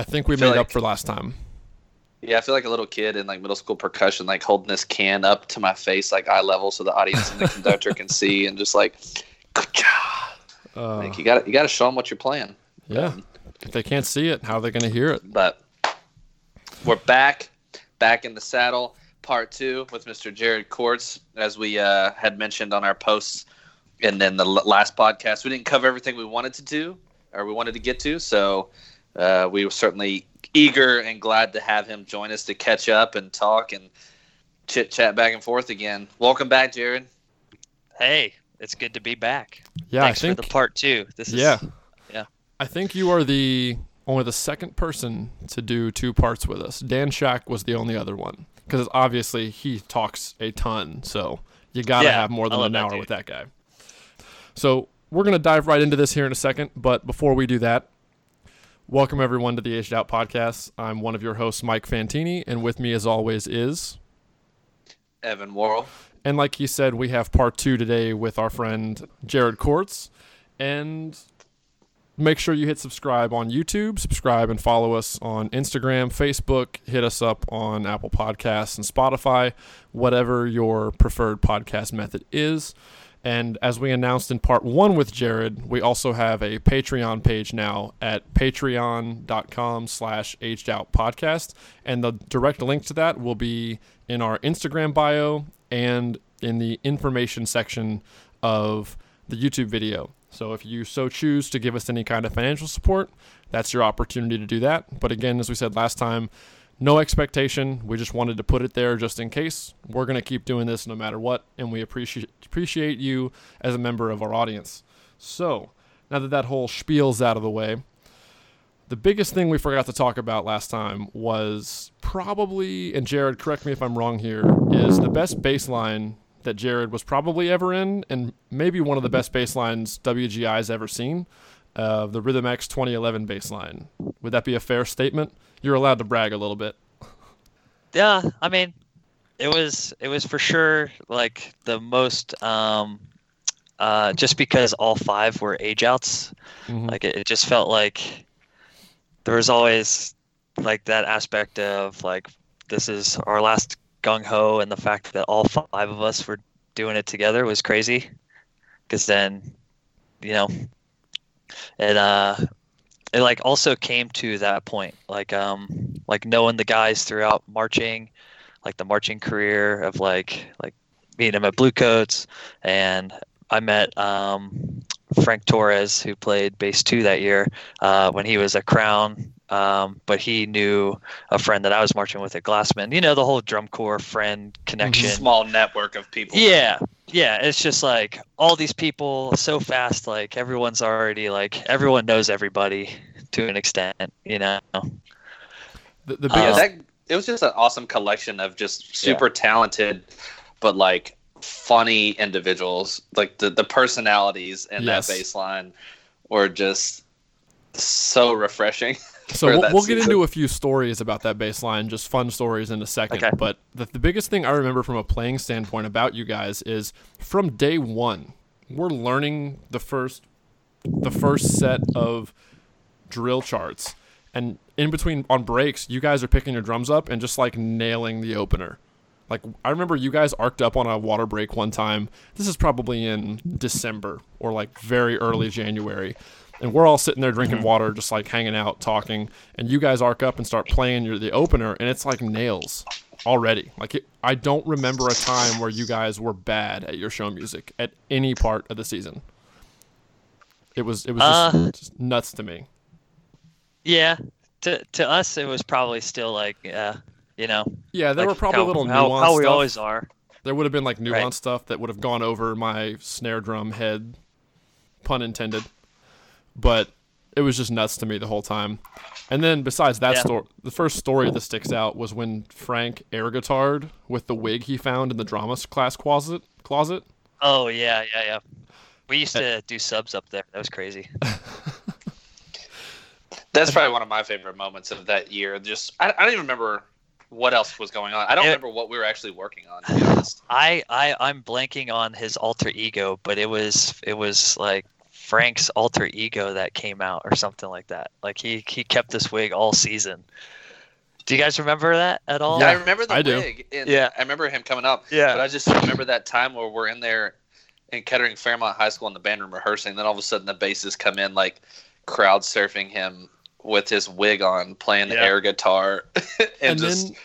I think we I made up for last time. Yeah, I feel like a little kid in like middle school percussion, like holding this can up to my face, like eye level, so the audience and the conductor can see, and just like, good job. Uh, Like you got you got to show them what you're playing. yeah. If they can't see it, how are they going to hear it? But we're back, back in the saddle, part two with Mr. Jared Kortz, as we uh, had mentioned on our posts, and then the l- last podcast. We didn't cover everything we wanted to do or we wanted to get to, so uh, we were certainly eager and glad to have him join us to catch up and talk and chit chat back and forth again. Welcome back, Jared. Hey, it's good to be back. Yeah, Thanks I think for the part two. This is Yeah. yeah. I think you are the only the second person to do two parts with us. Dan Shack was the only other one because obviously he talks a ton, so you got to Yeah, have more than an hour dude. with that guy. So we're gonna dive right into this here in a second, but before we do that, welcome everyone to the Aged Out Podcast. I'm one of your hosts, Mike Fantini, and with me as always is Evan Worrell. and like he said, we have part two today with our friend Jared Kortz. And make sure you hit subscribe on YouTube, subscribe and follow us on Instagram, Facebook, hit us up on Apple Podcasts and Spotify, whatever your preferred podcast method is. And as we announced in part one with Jared, we also have a Patreon page now at patreon.com slash aged out podcast. And the direct link to that will be in our Instagram bio and in the information section of the YouTube video. So if you so choose to give us any kind of financial support, that's your opportunity to do that. But again, as we said last time, no expectation. We just wanted to put it there just in case. We're going to keep doing this no matter what, and we appreciate appreciate you as a member of our audience. So, now that that whole spiel's out of the way, the biggest thing we forgot to talk about last time was probably, and Jared, correct me if I'm wrong here, is the best baseline that Jared was probably ever in, and maybe one of the best bass lines WGI's ever seen, uh, the Rhythm X 2011 baseline. Would that be a fair statement? You're allowed to brag a little bit. Yeah, I mean, it was it was for sure like the most um uh just because all five were age outs. Mhm. Like it, it just felt like there was always like that aspect of like this is our last gung ho and the fact that all five of us were doing it together was crazy. Cause then, you know, it uh it like also came to that point like um like knowing the guys throughout marching like the marching career of like like meeting him at Bluecoats and i met um frank torres who played bass two that year uh when he was at crown um, but he knew a friend that I was marching with at Glassmen. You know the whole drum corps friend connection. Small network of people. Yeah, yeah. It's just like all these people so fast. Like everyone's already like everyone knows everybody to an extent. You know. The, the Uh, Yeah, that it was just an awesome collection of just super talented, but like funny individuals. Like the the personalities in Yes. that baseline were just so refreshing. So we'll, we'll get into a few stories about that baseline, just fun stories in a second. Okay. But the, the biggest thing I remember from a playing standpoint about you guys is from day one, we're learning the first the first set of drill charts, and in between on breaks, you guys are picking your drums up and just like nailing the opener. Like I remember you guys arced up on a water break one time. This is probably in December or like very early January. And we're all sitting there drinking water, just like hanging out, talking. And you guys arc up and start playing your the opener, and it's like nails already. Like it, I don't remember a time where you guys were bad at your show music at any part of the season. It was it was just, Uh, just nuts to me. Yeah. To to us, it was probably still like yeah. You know. Yeah, there like were probably how, little how, nuance how we stuff. always are. There would have been like nuance Right. stuff that would have gone over my snare drum head, pun intended. But it was just nuts to me the whole time. And then besides that Yeah. story, the first story that sticks out was when Frank air guitared with the wig he found in the drama class closet. Closet. Oh yeah, yeah, yeah. We used Uh, to do subs up there. That was crazy. That's probably one of my favorite moments of that year. Just I, I don't even remember what else was going on. I don't It- remember what we were actually working on. To be honest. I, I I'm blanking on his alter ego, but it was it was like Frank's alter ego that came out or something like that. Like he he kept this wig all season. Do you guys remember that at all? Yeah, I remember the I do. wig. and Yeah. I remember him coming up. Yeah. But I just remember that time where we're in there in Kettering Fairmont High School in the band room rehearsing. Then all of a sudden the bassist come in like crowd surfing him with his wig on, playing the air guitar, and, and just then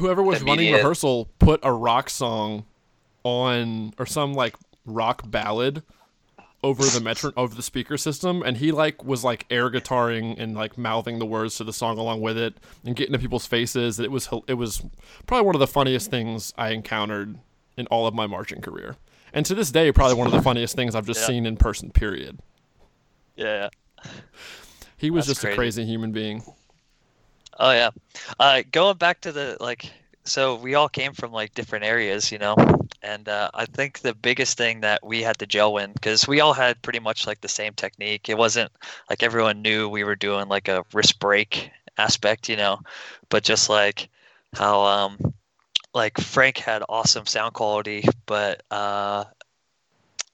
whoever was running immediate- rehearsal put a rock song on or some like rock ballad over the metro over the speaker system and he like was like air guitaring and like mouthing the words to the song along with it and getting to people's faces it was it was probably one of the funniest things i encountered in all of my marching career and to this day probably one of the funniest things i've just Yeah. seen in person period Yeah. he was That's just a crazy. crazy human being Oh yeah. Uh, going back to the like, so we all came from like different areas, you know, and uh, I think the biggest thing that we had to gel in because we all had pretty much like the same technique. It wasn't like everyone knew we were doing like a wrist break aspect, you know, but just like how um like Frank had awesome sound quality, but uh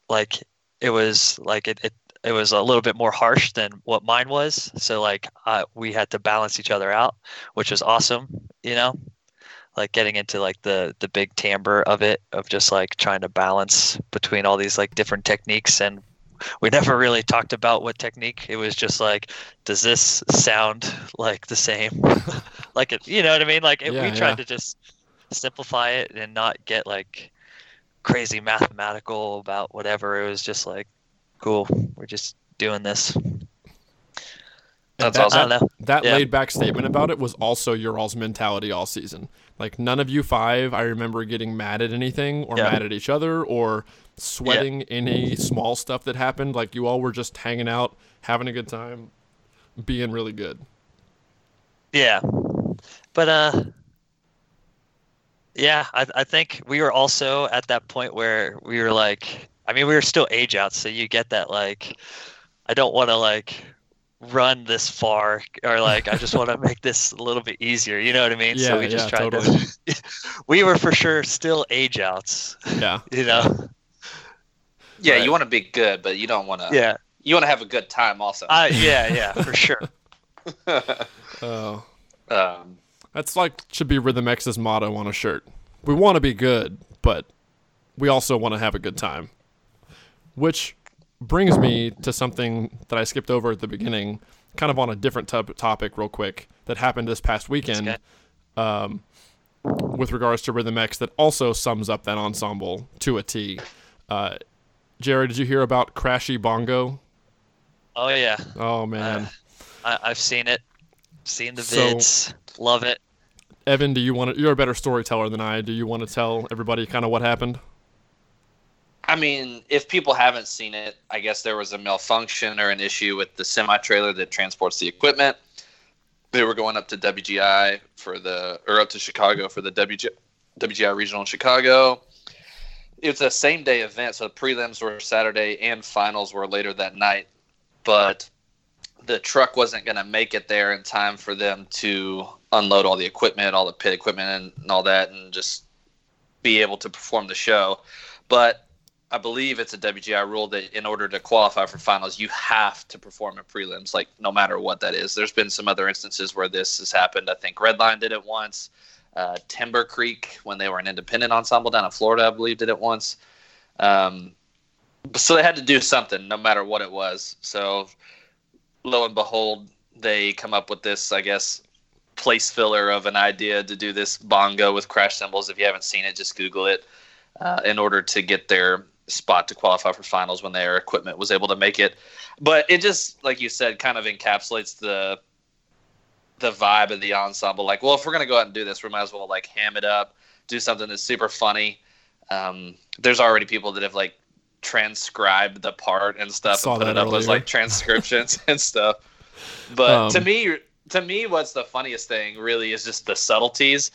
like it was like it, it it was a little bit more harsh than what mine was. So like uh, we had to balance each other out, which was awesome. You know, like getting into like the the big timbre of it, of just like trying to balance between all these like different techniques and. We never really talked about what technique. It was just like, does this sound like the same? like it, you know what I mean? Like it, Yeah, we tried yeah. to just simplify it and not get like crazy mathematical about whatever. It was just like, cool, we're just doing this. That's that- awesome. I that Yeah. laid back statement about it was also your all's mentality all season. Like none of you five, I remember getting mad at anything or Yeah. mad at each other or sweating any small stuff that happened. Like you all were just hanging out, having a good time, being really good. Yeah, but uh, yeah, I I think we were also at that point where we were like, I mean, we were still age out, so you get that like, I don't want to like run this far or like I just want to make this a little bit easier. You know what I mean? so Yeah, we just yeah, tried totally. to. we were for sure still age outs. Yeah. You know? yeah, Right. you want to be good, but you don't want to. Yeah. You want to have a good time also. Uh, yeah, yeah, for sure. Oh, um, that's like should be Rhythm X's motto on a shirt. We want to be good, but we also want to have a good time. Which brings me to something that I skipped over at the beginning, kind of on a different top topic, real quick, that happened this past weekend. Um, with regards to Rhythm X that also sums up that ensemble to a T. Uh, Jared, did you hear about Crashy Bongo? Oh yeah, Oh man, I, I've seen it, seen the So- vids, love it. Evan, do you want to? You're a better storyteller than I. Do you want to tell everybody kind of what happened? I mean, if people haven't seen it, I guess there was a malfunction or an issue with the semi trailer that transports the equipment. They were going up to WGI for the, or up to Chicago for the WG, WGI regional in Chicago. It's a same day event, so the prelims were Saturday and finals were later that night. But the truck wasn't going to make it there in time for them to unload all the equipment, all the pit equipment, and all that, and just be able to perform the show. But I believe it's a WGI rule that in order to qualify for finals, you have to perform at prelims, like no matter what that is. There's been some other instances where this has happened. I think Redline did it once. Uh, Timber Creek, when they were an independent ensemble down in Florida, I believe, did it once. Um, so they had to do something, no matter what it was. So lo and behold, they come up with this, I guess, place filler of an idea to do this bongo with crash cymbals. If you haven't seen it, just Google it. Uh, in order to get their spot to qualify for finals when their equipment was able to make it. But it just, like you said, kind of encapsulates the the vibe of the ensemble. Like, well, if we're gonna go out and do this, we might as well like ham it up, do something that's super funny. Um, there's already people that have like transcribed the part and stuff Saw and put it up as like transcriptions and stuff. But Um, to me, to me, what's the funniest thing really is just the subtleties.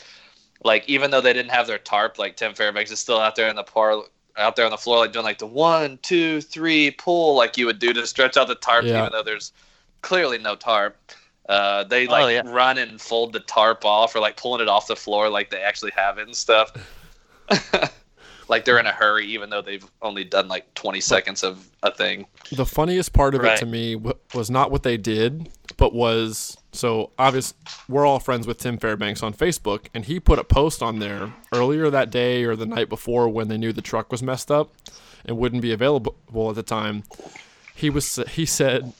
Like even though they didn't have their tarp, like Tim Fairbanks is still out there in the par, out there on the floor, like doing like the one, two, three pull, like you would do to stretch out the tarp, Yeah. even though there's clearly no tarp. Uh, they Oh, like yeah. run and fold the tarp off, or like pulling it off the floor, like they actually have it and stuff. like they're in a hurry, even though they've only done like 20 seconds of a thing. The funniest part of Right. it to me w- was not what they did, but was so obvious. We're all friends with Tim Fairbanks on Facebook, and he put a post on there earlier that day or the night before when they knew the truck was messed up and wouldn't be available at the time. He was he said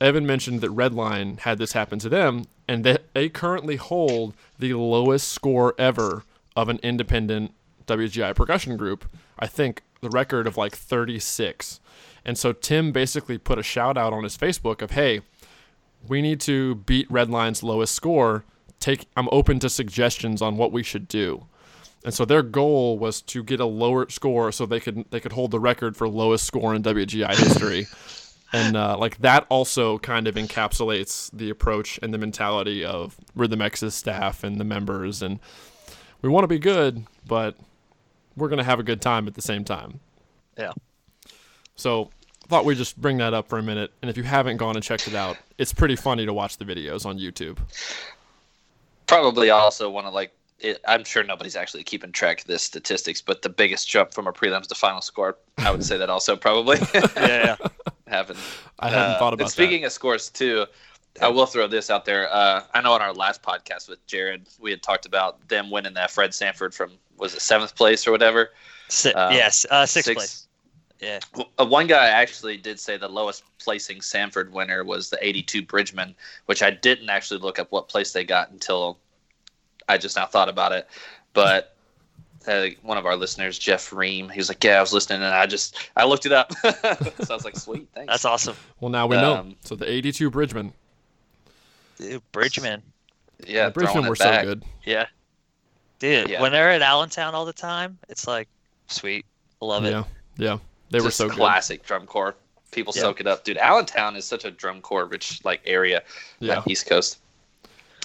Evan mentioned that Redline had this happen to them, and that they currently hold the lowest score ever of an independent WGI percussion group. I think the record of like 36. And so Tim basically put a shout out on his Facebook of, "Hey, we need to beat Redline's lowest score. Take I'm open to suggestions on what we should do." And so their goal was to get a lower score so they could they could hold the record for lowest score in WGI history. and uh, like that also kind of encapsulates the approach and the mentality of Rhythm X's staff and the members and we want to be good, but we're going to have a good time at the same time. Yeah. So thought we'd just bring that up for a minute. And if you haven't gone and checked it out, it's pretty funny to watch the videos on YouTube. Probably also want to like it, I'm sure nobody's actually keeping track of this statistics, but the biggest jump from a prelims to final score, I would say that also probably Yeah, yeah. happened. I hadn't Uh, thought and about speaking of scores too, I will throw this out there. Uh, I know on our last podcast with Jared, we had talked about them winning that Fred Sanford from was it seventh place or whatever. Si- Um, yes, uh, sixth Six- place. Yeah. Uh, one guy actually did say the lowest placing Sanford winner was the 82 Bridgemen, which I didn't actually look up what place they got until I just now thought about it. But uh, one of our listeners, Jeff Ream, he was like, "Yeah, I was listening, and I just I looked it up." so I was like, "Sweet, thanks." That's awesome. Well, now we know. um, So the 82 Bridgemen. Dude, Bridgemen. yeah, the Bridgemen throwing it were so good. Yeah. Dude, Yeah. when they're at Allentown all the time, it's like sweet. I love it. Yeah. Yeah. They were Just so good. classic drum corps. People Yeah. soak it up, dude. Allentown is such a drum corps rich like area, Yeah. like East Coast,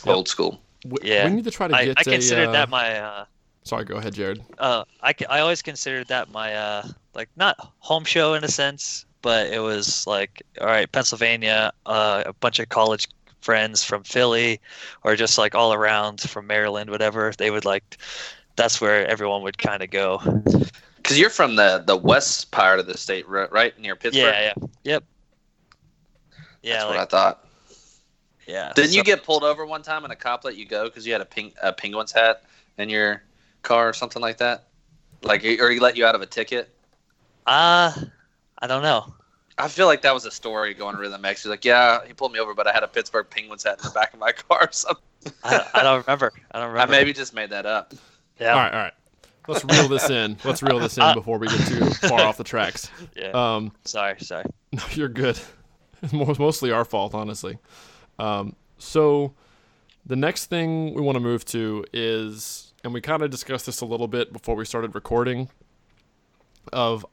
Yep. old school. We, Yeah. we need to try to get I considered a, uh, that my uh, Sorry, go ahead, Jared. uh I, c- I always considered that my uh like not home show in a sense but it was like all right pennsylvania uh, a bunch of college friends from philly or just like all around from maryland whatever they would like that's where everyone would kind of go Because you're from the the west part of the state, right near Pittsburgh. yeah yeah yep yeah That's like, what I thought. yeah Didn't you get pulled over one time and a cop let you go because you had a ping a penguin's hat in your car or something like that? Like, or he let you out of a ticket? uh i don't know I feel like that was a story going to Rhythm X. He's like, yeah, he pulled me over, but I had a Pittsburgh Penguins hat in the back of my car. or something. I, I don't remember i don't remember. I maybe just made that up. yeah All right, all right. Let's reel this in. Let's reel this in Uh, before we get too far off the tracks. yeah Um, sorry sorry No, you're good. It's mostly our fault, honestly. Um, so the next thing we want to move to is, and we kind of discussed this a little bit before we started recording. Of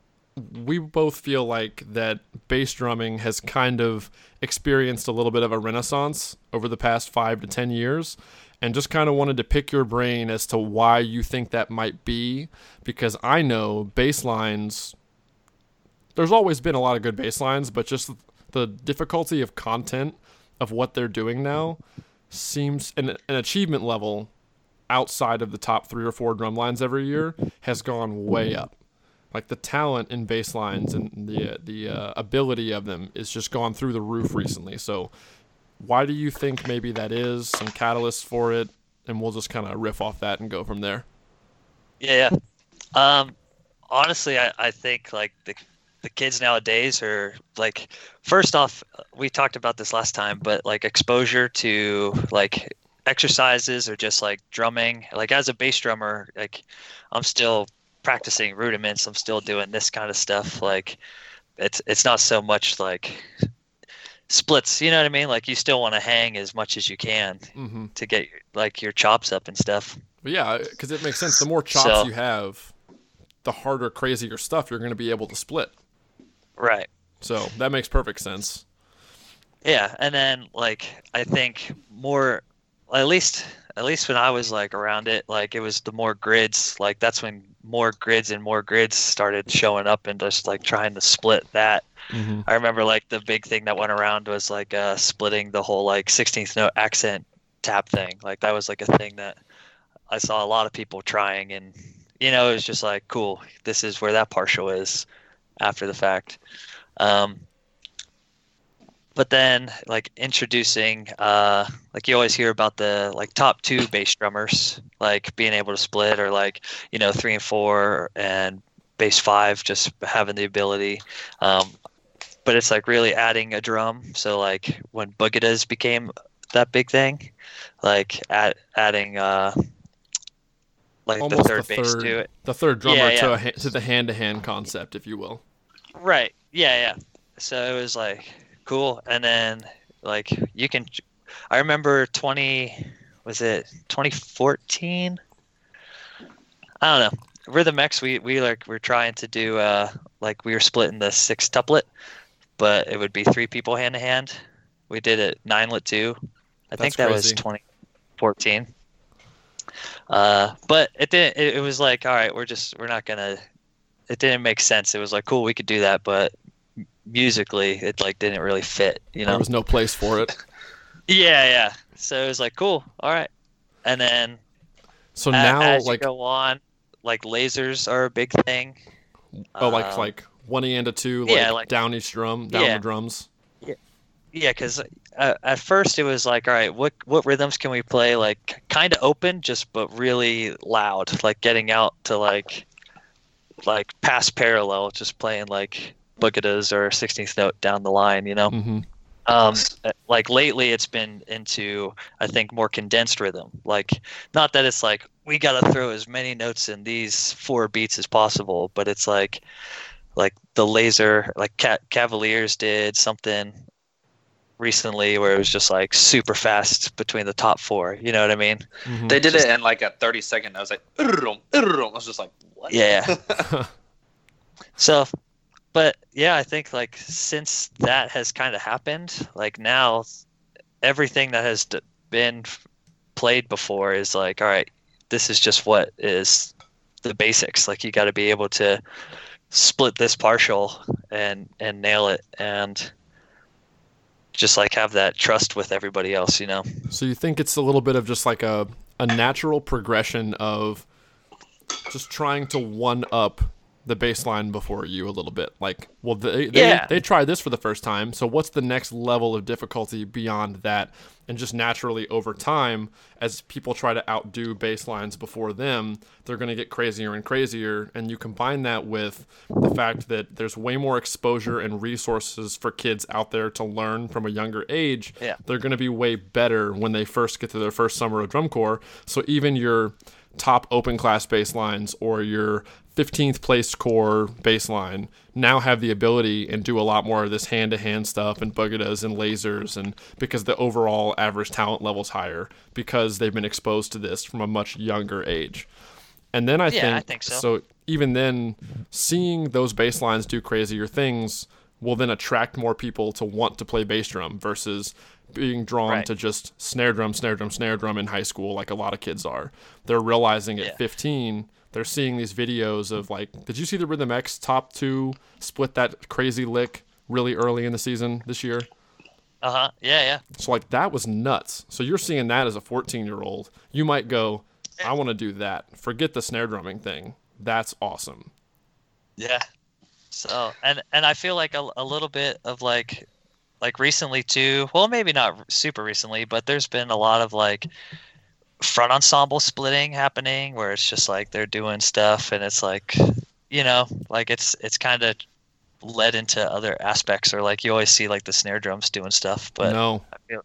we both feel like that bass drumming has kind of experienced a little bit of a renaissance over the past five to ten years. And just kind of wanted to pick your brain as to why you think that might be, because I know baselines there's always been a lot of good baselines but just the difficulty of content of what they're doing now seems an, an achievement level outside of the top three or four drum lines every year has gone way up. Like the talent in bass lines and the the uh, ability of them is just gone through the roof recently. So, why do you think maybe that is? Some catalysts for it, and we'll just kind of riff off that and go from there. Yeah, yeah. Um, honestly, I, I think like the the kids nowadays are like, first off, we talked about this last time, but like exposure to like exercises or just like drumming. Like as a bass drummer, like I'm still practicing rudiments. I'm still doing this kind of stuff. Like it's it's not so much like splits. You know what I mean? Like you still want to hang as much as you can Mm-hmm. to get like your chops up and stuff. But yeah, because it makes sense. The more chops So- you have, the harder, crazier stuff you're going to be able to split. Right. So that makes perfect sense. Yeah, and then like I think more, at least at least when I was like around it, like it was the more grids. Like that's when more grids and more grids started showing up and just like trying to split that. Mm-hmm. I remember like the big thing that went around was like uh, splitting the whole like 16th note accent tap thing. Like that was like a thing that I saw a lot of people trying and you know, it was just like, cool, this is where that partial is after the fact. Um, but then like introducing uh like you always hear about the like top two bass drummers like being able to split or like you know three and four and bass five just having the ability um but it's like really adding a drum so like when boogadas became that big thing like add, adding uh like Almost the third bass to it The third drummer Yeah, to yeah. a to the hand to hand concept, if you will. Right. Yeah, yeah. So it was like cool, and then like you can. I remember twenty. Was it twenty fourteen? I don't know. Rhythm X, we we like we're trying to do uh like we were splitting the six tuplet, but it would be three people hand to hand. We did it nine lit two. I think That's that was twenty fourteen. Uh, but it didn't. It, it was like, all right, we're just we're not gonna. It didn't make sense. It was like, cool, we could do that, but musically, it like didn't really fit. You know? There was no place for it. Yeah, yeah. So it was like, cool, all right. And then So now, as like, you go on, like lasers are a big thing. oh, like Um, like one and a two, like, yeah, like- down each drum, down Yeah. the drums. Yeah, because uh, at first it was like, all right, what what rhythms can we play? Like kind of open, just but really loud, like getting out to like like past parallel, just playing like boogadas or 16th note down the line, you know. hmm Um, like lately, it's been into I think more condensed rhythm. Like not that it's like we got to throw as many notes in these four beats as possible, but it's like like the laser, like Ca- Cavaliers did something recently where it was just like super fast between the top four. You know what I mean? hmm They did Just- it in like a 30 second. I was like, "Urrum, urrum." I was just like, what? Yeah. So, but yeah, I think like since that has kind of happened, like now everything that has been played before is like, all right, this is just what is the basics. Like you got to be able to split this partial and and nail it and just like have that trust with everybody else, you know. So you think it's a little bit of just like a a natural progression of just trying to one up the baseline before you a little bit. Like, well, they they, Yeah. they tried this for the first time, so what's the next level of difficulty beyond that? And just naturally over time, as people try to outdo baselines before them, they're going to get crazier and crazier. And you combine that with the fact that there's way more exposure and resources for kids out there to learn from a younger age. Yeah. They're going to be way better when they first get to their first summer of drum corps. So even your top open class baselines or your 15th place core baseline now have the ability and do a lot more of this hand to hand stuff and boogadas and lasers and because the overall average talent level's higher because they've been exposed to this from a much younger age. And then I Yeah, think I think so. so even then seeing those baselines do crazier things will then attract more people to want to play bass drum versus being drawn Right. to just snare drum, snare drum, snare drum in high school like a lot of kids are. They're realizing at Yeah. 15 they're seeing these videos of like did you see the Rhythm X top 2 split that crazy lick really early in the season this year? Uh huh. Yeah, yeah. So like that was nuts. So you're seeing that as a 14 year old. You might go, I want to do that. Forget the snare drumming thing. That's awesome. Yeah. So and and I feel like a, a little bit of like like recently too. Well, maybe not super recently, but there's been a lot of like front ensemble splitting happening where it's just like they're doing stuff and it's like you know like it's it's kind of led into other aspects or like you always see like the snare drums doing stuff but no, I feel,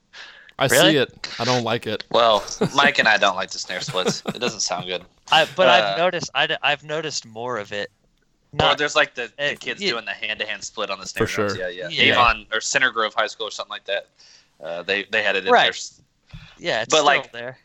I Really? see it. I don't like it. Well, Mike and I don't like the snare splits. It doesn't sound good. I, but Uh, I've noticed I, i've noticed more of it or there's like the, the eh, kids yeah. doing the hand-to-hand split on the snare For drums. sure. Yeah, yeah. Yeah. Avon or Center Grove High School or something like that. Uh, they they had it in Right. there. yeah it's but, still like, there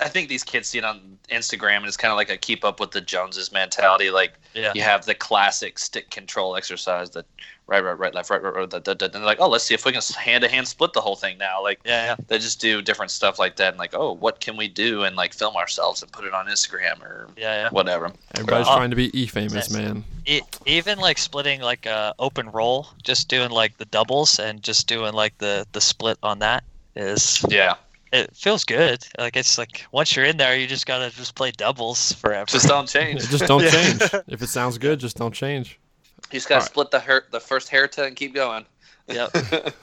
I think these kids see it on Instagram, and it's kind of like a keep up with the Joneses mentality. Like yeah you have the classic stick control exercise that right, right, right, left, right, right, right, da, da, da, and they're like, oh, let's see if we can hand to hand split the whole thing now. Like yeah yeah they just do different stuff like that, and like, oh, what can we do, and like film ourselves and put it on Instagram or yeah yeah whatever. Everybody's Uh, trying to be e famous, yes. man. E- even like splitting like a open roll, just doing like the doubles and just doing like the the split on that is Yeah, it feels good. Like it's like once you're in there, you just gotta just play doubles forever. Just don't change. just don't Yeah. change. If it sounds good, just don't change. You just gotta Alright. split the her- the first herta and keep going. Yep,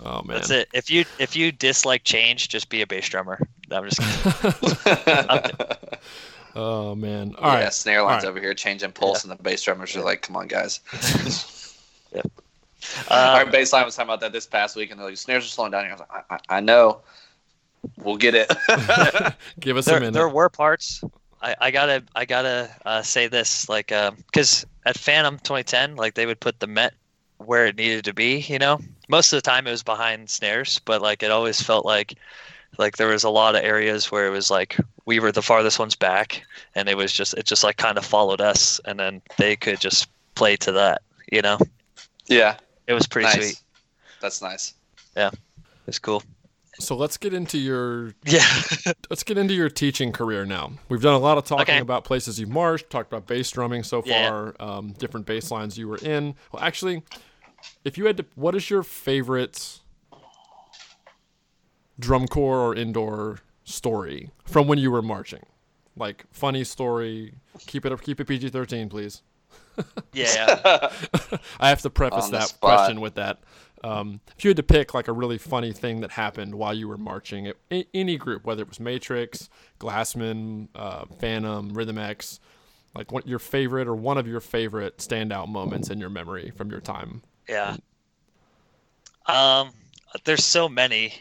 Oh man. that's it. If you if you dislike change, just be a bass drummer. No, I'm just kidding. oh man. All right. yeah, snare lines Alright. over here changing pulse, and the bass drummers are like, "Come on, guys." Our baseline was talking about that this past week, and they're like, "Snares are slowing down." here." I was like, I, I, "I know, we'll get it." Give us a minute. there were parts. I, I gotta I gotta uh, say this like because at Phantom 2010 like they would put the Met where it needed to be. You know, most of the time it was behind snares, but like it always felt like like there was a lot of areas where it was like we were the farthest ones back, and it was just it just like kind of followed us, and then they could just play to that. You know, yeah, it was pretty nice. sweet. That's nice. Yeah, it's cool. so let's get into your Yeah. let's get into your teaching career now. We've done a lot of talking Okay. about places you've marched, talked about bass drumming so Yeah. far, um, different bass lines you were in. Well, actually, if you had to, what is your favorite drum corps or indoor story from when you were marching? Like funny story. Keep it up. Keep it PG thirteen, please. Yeah. I have to preface that spot. question with that. Um, if you had to pick like a really funny thing that happened while you were marching a- any group, whether it was Matrix, Glassmen, uh, Phantom, Rhythm X, like what your favorite or one of your favorite standout moments in your memory from your time. Yeah. Um, there's so many.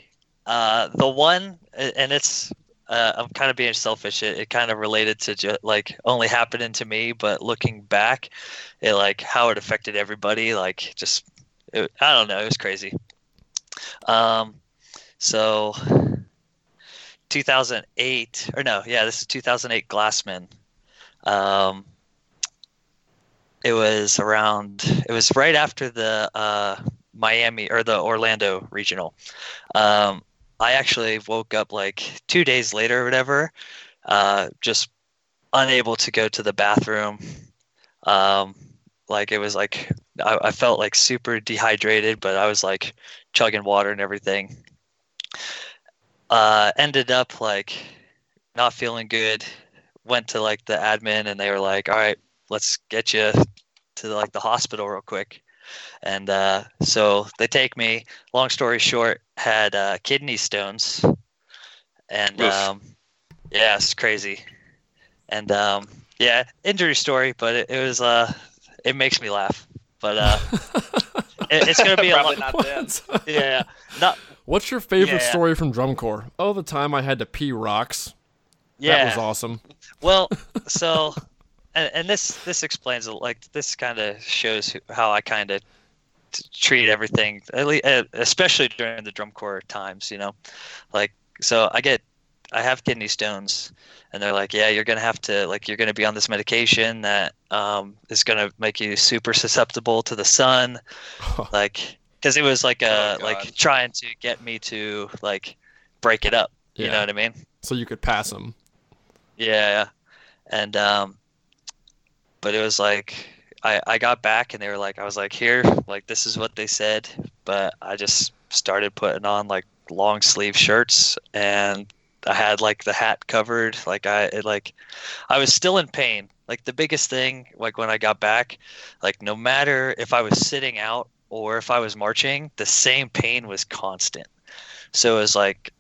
Uh, the one, and it's, uh, I'm kind of being selfish. It, it kind of related to just like only happening to me, but looking back, it like how it affected everybody. Like just, it, I don't know. It was crazy. Um, so 2008 or no, yeah, this is 2008 Glassmen. Um, it was around. It was right after the uh, Miami or the Orlando regional. Um, I actually woke up like two days later or whatever, uh, just unable to go to the bathroom. Um, like it was like I, I felt like super dehydrated, but I was like chugging water and everything. Uh, ended up like not feeling good. Went to like the admin and they were like, "All right, let's get you to like the hospital real quick." And uh, so they take me. Long story short, had uh, kidney stones, and um, yeah, it's crazy. And um, yeah, injury story, but it, it was uh, it makes me laugh. But uh, it, it's gonna be a Probably lot. not then. Yeah, not What's your favorite Yeah. story from drum corps? Oh, the time I had to pee rocks. yeah. That was awesome. Well, so, and, and this this explains. Like this kind of shows how I kind of t- treat everything, at least, especially during the drum corps times. You know, like so I get I have kidney stones, and they're like, yeah, you're gonna have to like you're gonna be on this medication that um, is gonna make you super susceptible to the sun, like because it was like a Oh, like trying to get me to like break it up. Yeah. You know what I mean? so you could pass them. Yeah, and um, but it was like I I got back and they were like I was like here like this is what they said, but I just started putting on like long sleeve shirts and I had like the hat covered like I it, like I was still in pain. Like the biggest thing like when I got back, like no matter if I was sitting out or if I was marching, the same pain was constant. So it was like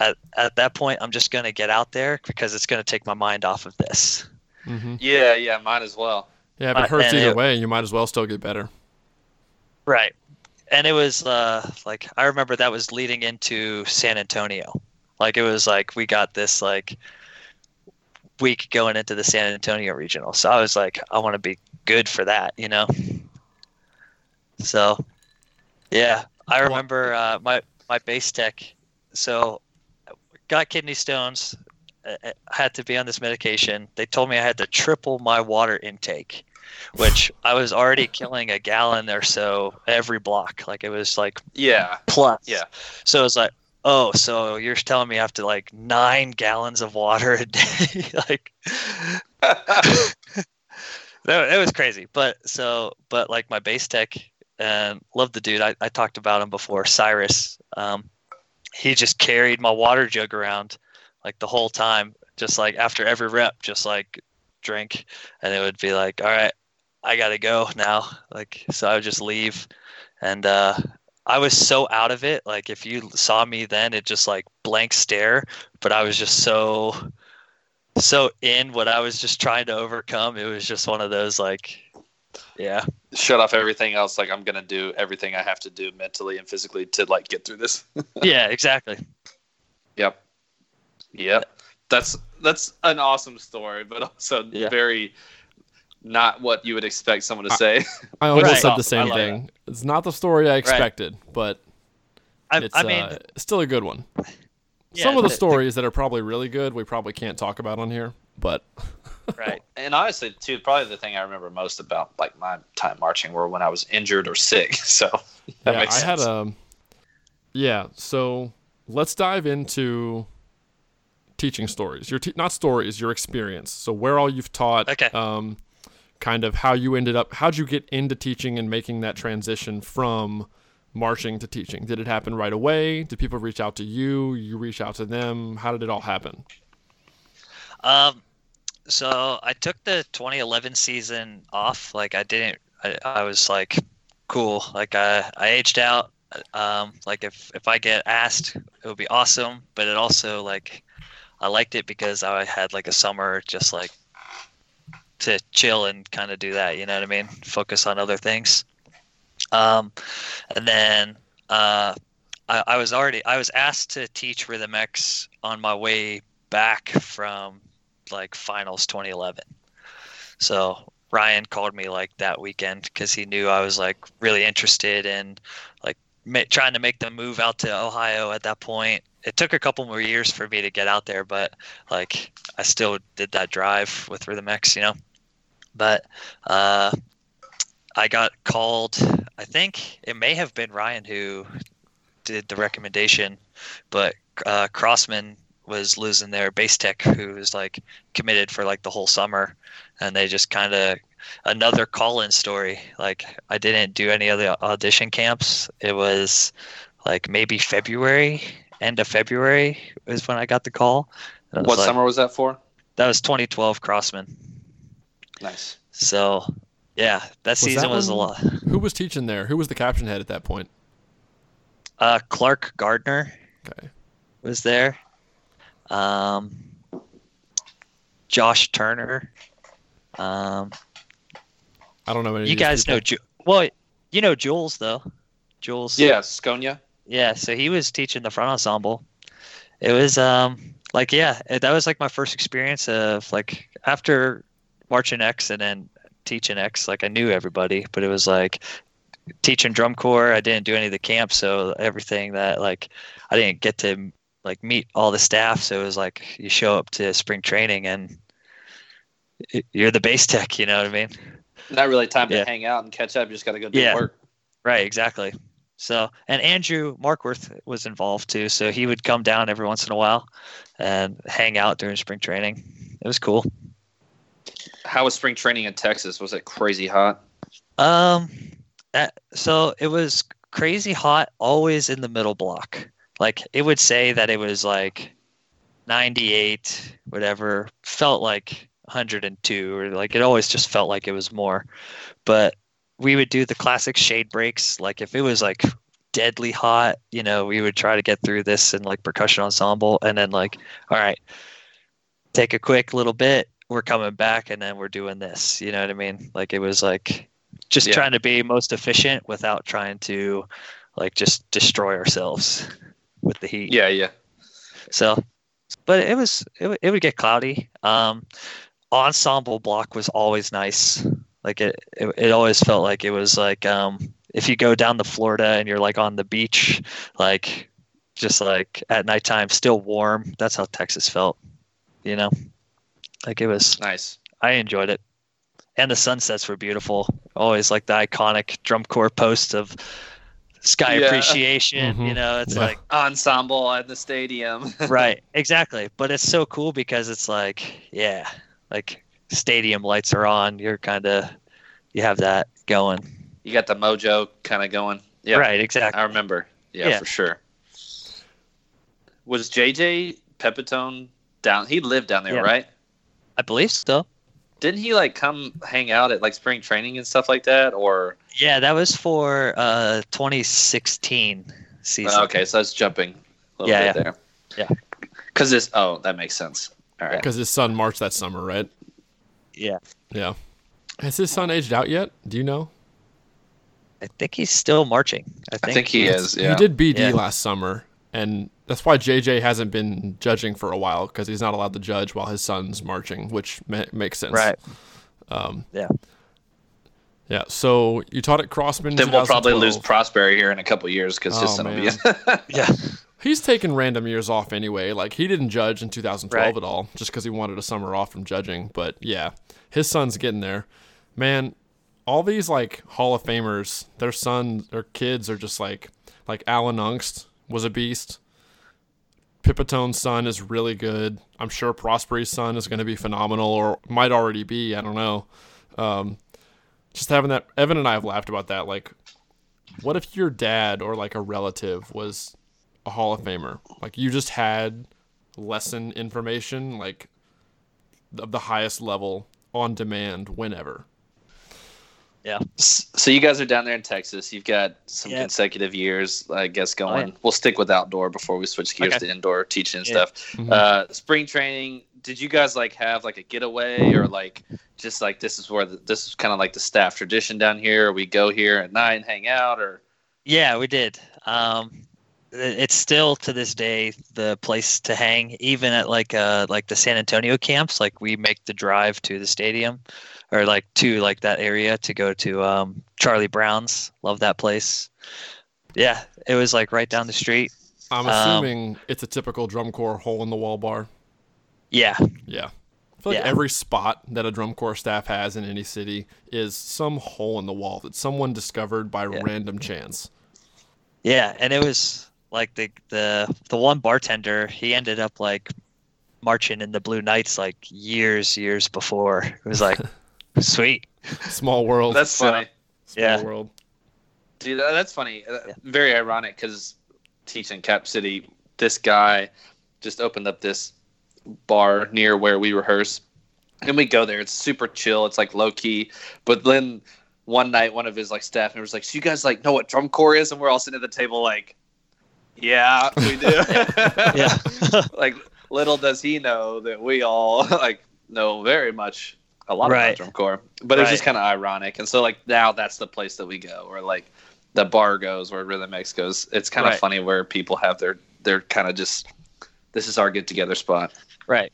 at, at that point i'm just going to get out there because it's going to take my mind off of this hmm Yeah, yeah, mine as well. Yeah, if it hurts and either it- way, you might as well still get better. right. And it was uh, like i remember that was leading into san antonio. Like it was like we got this like week going into the san antonio regional. So i was like i want to be good for that you know? So yeah i remember uh, my my base tech so got kidney stones had to be on this medication. They told me i had to triple my water intake which i was already killing a gallon or so every block. Like it was like Yeah, plus. Yeah. so it's like oh so you're telling me i have to like nine gallons of water a day? Like that, it was crazy. But so but like my base tech and love the dude. I, I talked about him before cyrus. Um, he just carried my water jug around like the whole time, just like after every rep, just like drink, and it would be like, all right, I gotta go now. Like so, I would just leave, and uh, I was so out of it. Like if you saw me then, it just like blank stare. But I was just so so in what I was just trying to overcome. It was just one of those like, yeah, Shut off everything else. Like I'm gonna do everything I have to do mentally and physically to like get through this. yeah, exactly. Yep. Yep. That's that's an awesome story, but also Yeah. very not what you would expect someone to say. I almost Right. said I the same like thing. It's not the story I expected, but I, it's I mean, uh, still a good one. yeah, Some of the the- stories that are probably really good, we probably can't talk about on here. But right. and honestly, too, probably the thing I remember most about like my time marching were when I was injured or sick. So that yeah, makes I sense. had a yeah. So let's dive into teaching stories. Your te- not stories, your experience. So where all you've taught. Okay. Um, kind of how you ended up. How'd you get into teaching and making that transition from marching to teaching? Did it happen right away? Did people reach out to you? You reach out to them? How did it all happen? Um, so I took the 2011 season off. Like I didn't. I, I was like, cool. Like I I aged out. Um, like if if I get asked, it would be awesome. But it also like, I liked it because I had like a summer just like to chill and kind of do that. You know what I mean? Focus on other things. Um, and then uh, I, I was already I was asked to teach Rhythm X on my way back from like finals 2011. So Ryan called me like that weekend because he knew I was like really interested in like ma- trying to make the move out to Ohio at that point. It took a couple more years for me to get out there, but like I still did that drive with Rhythm X, you know. But uh, I got called. I think it may have been Ryan who did the recommendation, but uh, Crossmen was losing their base tech who was like committed for like the whole summer and they just kind of another call-in story like i didn't do any of the audition camps it was like maybe february end of february is when i got the call was what like- summer was that for? that was 2012 crossmen Nice. so yeah that season that was a lot Who was teaching there? Who was the caption head at that point? uh clark gardner Okay. was there um josh turner um I don't know any. you guys people. know Ju- well you know jules though jules Yeah, Sconia. Yeah so he was teaching the front ensemble it was um like yeah it- that was like my first experience of like after marching x and then teaching x like i knew everybody but it was like teaching drum corps i didn't do any of the camps so everything that like i didn't get to like meet all the staff so it was like you show up to spring training and you're the base tech you know what i mean Not really time to Yeah. hang out and catch up. You just got to go do Yeah. work. Right, exactly. So, and Andrew Markworth was involved too. So he would come down every once in a while and hang out during spring training. It was cool. How was spring training in Texas? Was it crazy hot? Um, that, so it was crazy hot, always in the middle block. Like it would say that it was like 98, whatever. Felt like 102, or like it always just felt like it was more. But we would do the classic shade breaks. Like if it was like deadly hot, you know, we would try to get through this in like percussion ensemble, and then like, all right, take a quick little bit. We're coming back, and then we're doing this. You know what I mean? Like it was like just Yeah. trying to be most efficient without trying to like just destroy ourselves with the heat. Yeah, yeah. So, but it was it, it would get cloudy. Um, ensemble block was always nice. Like it, it, it always felt like it was like um, if you go down to Florida and you're like on the beach, like just like at nighttime, still warm. That's how Texas felt. You know, like it was. Nice. I enjoyed it, and the sunsets were beautiful. Always like the iconic drum corps post of sky Yeah. appreciation. You Mhm. know, it's Yeah. like Ensemble at the stadium. right exactly but it's so cool because it's like yeah like stadium lights are on you're kind of you have that going you got the mojo kind of going. Yeah, right exactly I remember. Yeah, Yeah. for sure. Was JJ Pepitone down? He lived down there, Yeah. right? I believe so. Didn't he like come hang out at like spring training and stuff like that? Or Yeah, that was for uh 2016 season. okay, so that's jumping a little Yeah, bit there. Yeah. Because this. Oh, that makes sense. All right. Because his son marched that summer, right? Yeah. Yeah. Has his son aged out yet? Do you know? I think he's still marching. I think, I think he is. Yeah. He did BD Yeah. last summer, and that's why JJ hasn't been judging for a while because he's not allowed to judge while his son's marching, which ma- makes sense. Right. Um, Yeah. yeah. So you taught at Crossmen. Then we'll probably lose 2012. Prosperie here in a couple years because his Oh, son will be. Yeah. He's taken random years off anyway. Like he didn't judge in 2012 Right. at all, just because he wanted a summer off from judging. But yeah, his son's getting there. Man, all these like Hall of Famers, their sons or kids are just like like Alan Aungst was a beast. Pipitone's son is really good. I'm sure Prosperie's son is going to be phenomenal, or might already be. I don't know. Um, just having that, Evan and I have laughed about that. Like, what if your dad or like a relative was a Hall of Famer? Like, you just had lesson information, like of the highest level on demand whenever. Yeah. So you guys are down there in Texas. You've got some Yeah. consecutive years, I guess, Oh, going. yeah. We'll stick with outdoor before we switch gears Okay. to indoor teaching and Yeah. stuff. Mhm. Uh, spring training. Did you guys like have like a getaway or like just like this is where the, this is kind of like the staff tradition down here? We go here at night and hang out, or Yeah, we did. Um, it- it's still to this day the place to hang, even at like uh like the San Antonio camps. Like we make the drive to the stadium, or like to like that area to go to um, Charlie Brown's. Love that place. Yeah, it was like right down the street. I'm Um, assuming it's a typical drum corps hole in the wall bar. Yeah, Yeah. I feel like Yeah. every spot that a drum corps staff has in any city is some hole in the wall that someone discovered by Yeah. random chance. yeah, and it was like the the the one bartender. He ended up like marching in the Blue Knights like years years before. It was like sweet. Small world. that's funny. Small yeah. world. Dude, that's funny. Uh, Yeah. Very ironic because teaching Cap City, this guy just opened up this bar near where we rehearse, and we go there. It's super chill. It's like low key. But then one night, one of his like staff members like, "So you guys like know what drum corps is?" And we're all sitting at the table like, "Yeah, we do." Yeah. like little does he know that we all like know very much a lot Right. about drum corps. But it's just kind of ironic, and so like now that's the place that we go, or like the bar goes, where Rhythm X goes. It's kind of Right. funny where people have their their kind of just this is our get together spot. Right.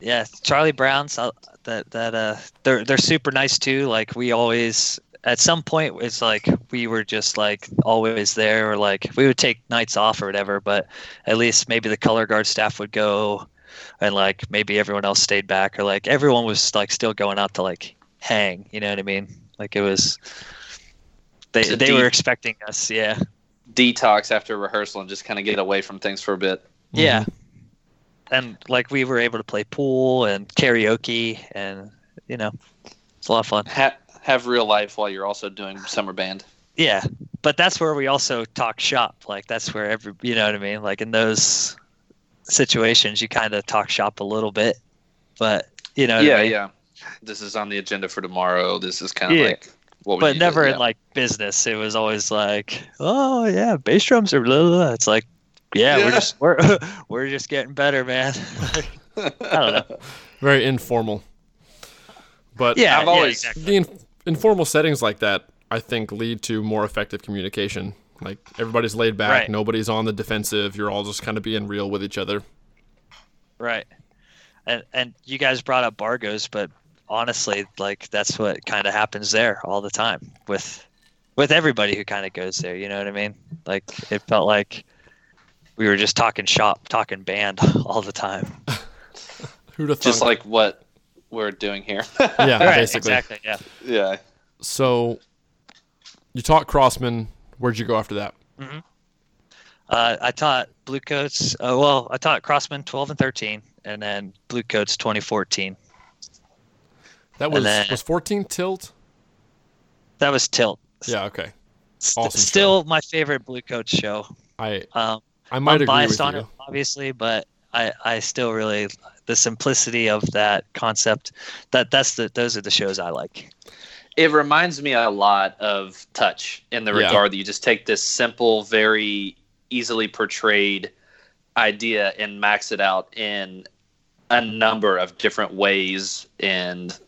Yeah, Charlie Brown's uh, that that uh they're they're super nice too. Like we always at some point it's like we were just like always there or like we would take nights off or whatever, but at least maybe the color guard staff would go and like maybe everyone else stayed back or like everyone was like still going out to like hang, you know what I mean? Like it was they It's a they deep- were expecting us, yeah. Detox after rehearsal and just kind of get away from things for a bit. Mm-hmm. Yeah. And like we were able to play pool and karaoke and you know, it's a lot of fun. Ha- have real life while you're also doing summer band. Yeah. But that's where we also talk shop. Like that's where every you know what I mean? Like in those situations you kind of talk shop a little bit. But you know what I yeah, mean? yeah. This is on the agenda for tomorrow. This is kind of Yeah. like what. would But you do? never Yeah. in like business. It was always like, oh yeah, bass drums are blah, blah, blah. It's like, yeah, we're just we're we're just getting better, man. I don't know. Very informal. But Yeah, I've yeah, always- exactly. the in- informal settings like that, I think, lead to more effective communication. Like everybody's laid back, Right. nobody's on the defensive. You're all just kind of being real with each other. Right. And and you guys brought up Bargos, but honestly, like that's what kind of happens there all the time with with everybody who kind of goes there, you know what I mean? Like it felt like we were just talking shop, talking band all the time. Who'd have just like what we're doing here. yeah, right, basically. exactly. Yeah. yeah. So you taught Crossmen. Where'd you go after that? Uh, I taught Bluecoats. Uh, well, I taught Crossmen 12 and 13, and then Bluecoats 2014. That was then- was 14 tilt. That was Tilt. Yeah, okay. St- still my favorite Bluecoats show. I Um, I might I'm agree biased with on you. it, obviously, but I, I still really the simplicity of that concept. That that's the those are the shows I like. It reminds me a lot of Touch in the Yeah. regard that you just take this simple, very easily portrayed idea and max it out in a number of different ways and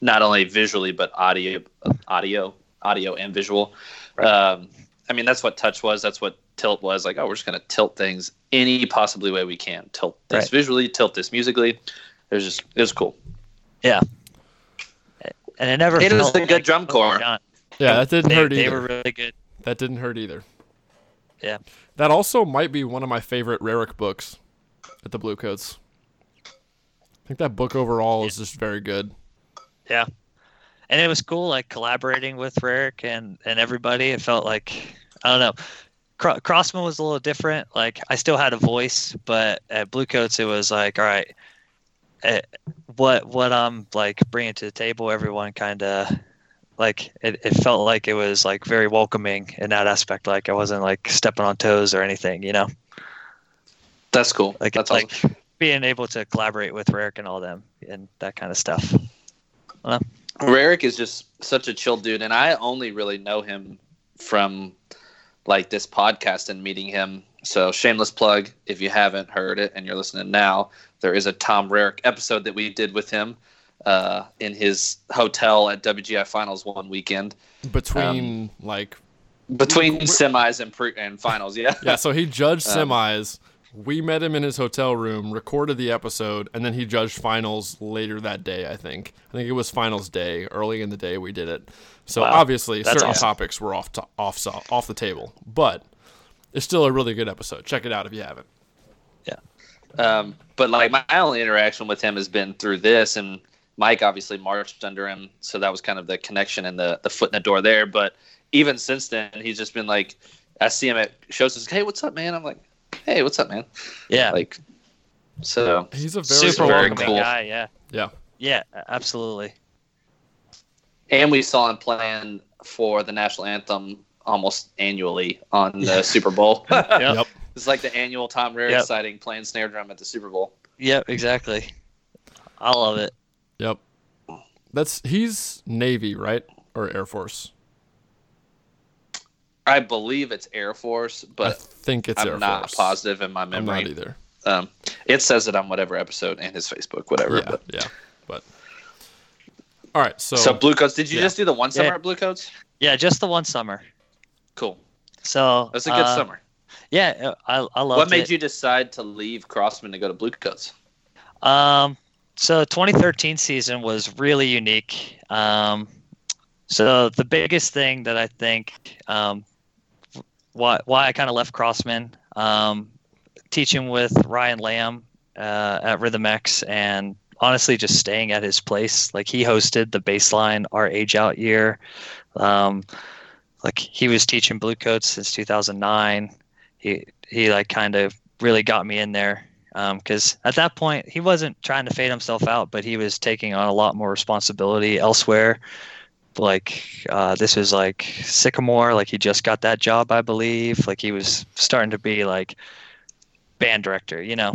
not only visually but audio audio audio and visual um, i mean that's what touch was that's what tilt was like oh we're just going to tilt things any possibly way we can tilt this Right. visually tilt this musically it was just it was cool Yeah. And it never It was felt a good like drum corps. overdone. Yeah, that didn't They, hurt they either. were really good. That didn't hurt either. Yeah. That also might be one of my favorite Rarick books at the Bluecoats. I think that book overall is just very good. Yeah. And it was cool, like collaborating with Rarick and, and everybody. It felt like, I don't know. Cro- Crossmen was a little different. Like, I still had a voice, but at Bluecoats, it was like, all right, eh, what what I'm like bringing to the table, everyone kind of like it, it felt like it was like very welcoming in that aspect. Like, I wasn't like stepping on toes or anything, you know? that's cool Like, that's like awesome. being able to collaborate with Rarick and all them and that kind of stuff. Rarick is just such a chill dude, and I only really know him from like this podcast and meeting him. So shameless plug if you haven't heard it and you're listening now, there is a Tom Rarick episode that we did with him uh, in his hotel at WGI Finals one weekend Between like between semis and pre and finals. Yeah, yeah, so he judged Um, semis. We met him in his hotel room, recorded the episode, and then he judged finals later that day. I think. I think it was finals day, early in the day we did it. So Wow. obviously, That's certain awesome. topics were off to, off off the table, but it's still a really good episode. Check it out if you haven't. Yeah. Um, but like my only interaction with him has been through this, and Mike obviously marched under him, so that was kind of the connection and the the foot in the door there. But even since then, he's just been like, I see him at shows, he's like, hey, what's up, man? I'm like, hey, what's up, man? Yeah. Like, so He's a very super very welcoming cool. guy. Yeah. Yeah. Yeah, absolutely. and we saw him playing for the national anthem almost annually on the Super Bowl. Yep. it's like the annual Tom Rarick Yep. sighting playing snare drum at the Super Bowl. Yep, exactly. I love it. Yep. That's he's Navy, right? Or Air Force? I believe it's Air Force, but I think it's I'm Air not Force. positive in my memory. I'm memory. not either. Um, it says it on whatever episode and his Facebook, whatever. Yeah, But, yeah. But all right, so, so Bluecoats, did you yeah. just do the one summer Yeah. at Bluecoats? Yeah, just the one summer. Cool. So That's a good uh, summer. Yeah, I I love it. What made it. you decide to leave Crossmen to go to Bluecoats? Um, so 2013 season was really unique. Um, so the biggest thing that I think um, why why I kind of left Crossmen, um, teaching with Ryan Lamb uh, at Rhythm X, and honestly just staying at his place. Like he hosted the baseline our age out year. Um, like he was teaching Bluecoats since 2009. He he like kind of really got me in there because at that point he wasn't trying to fade himself out, but he was taking on a lot more responsibility elsewhere. Like uh, this was like Sycamore, like he just got that job, I believe. Like he was starting to be like band director, you know.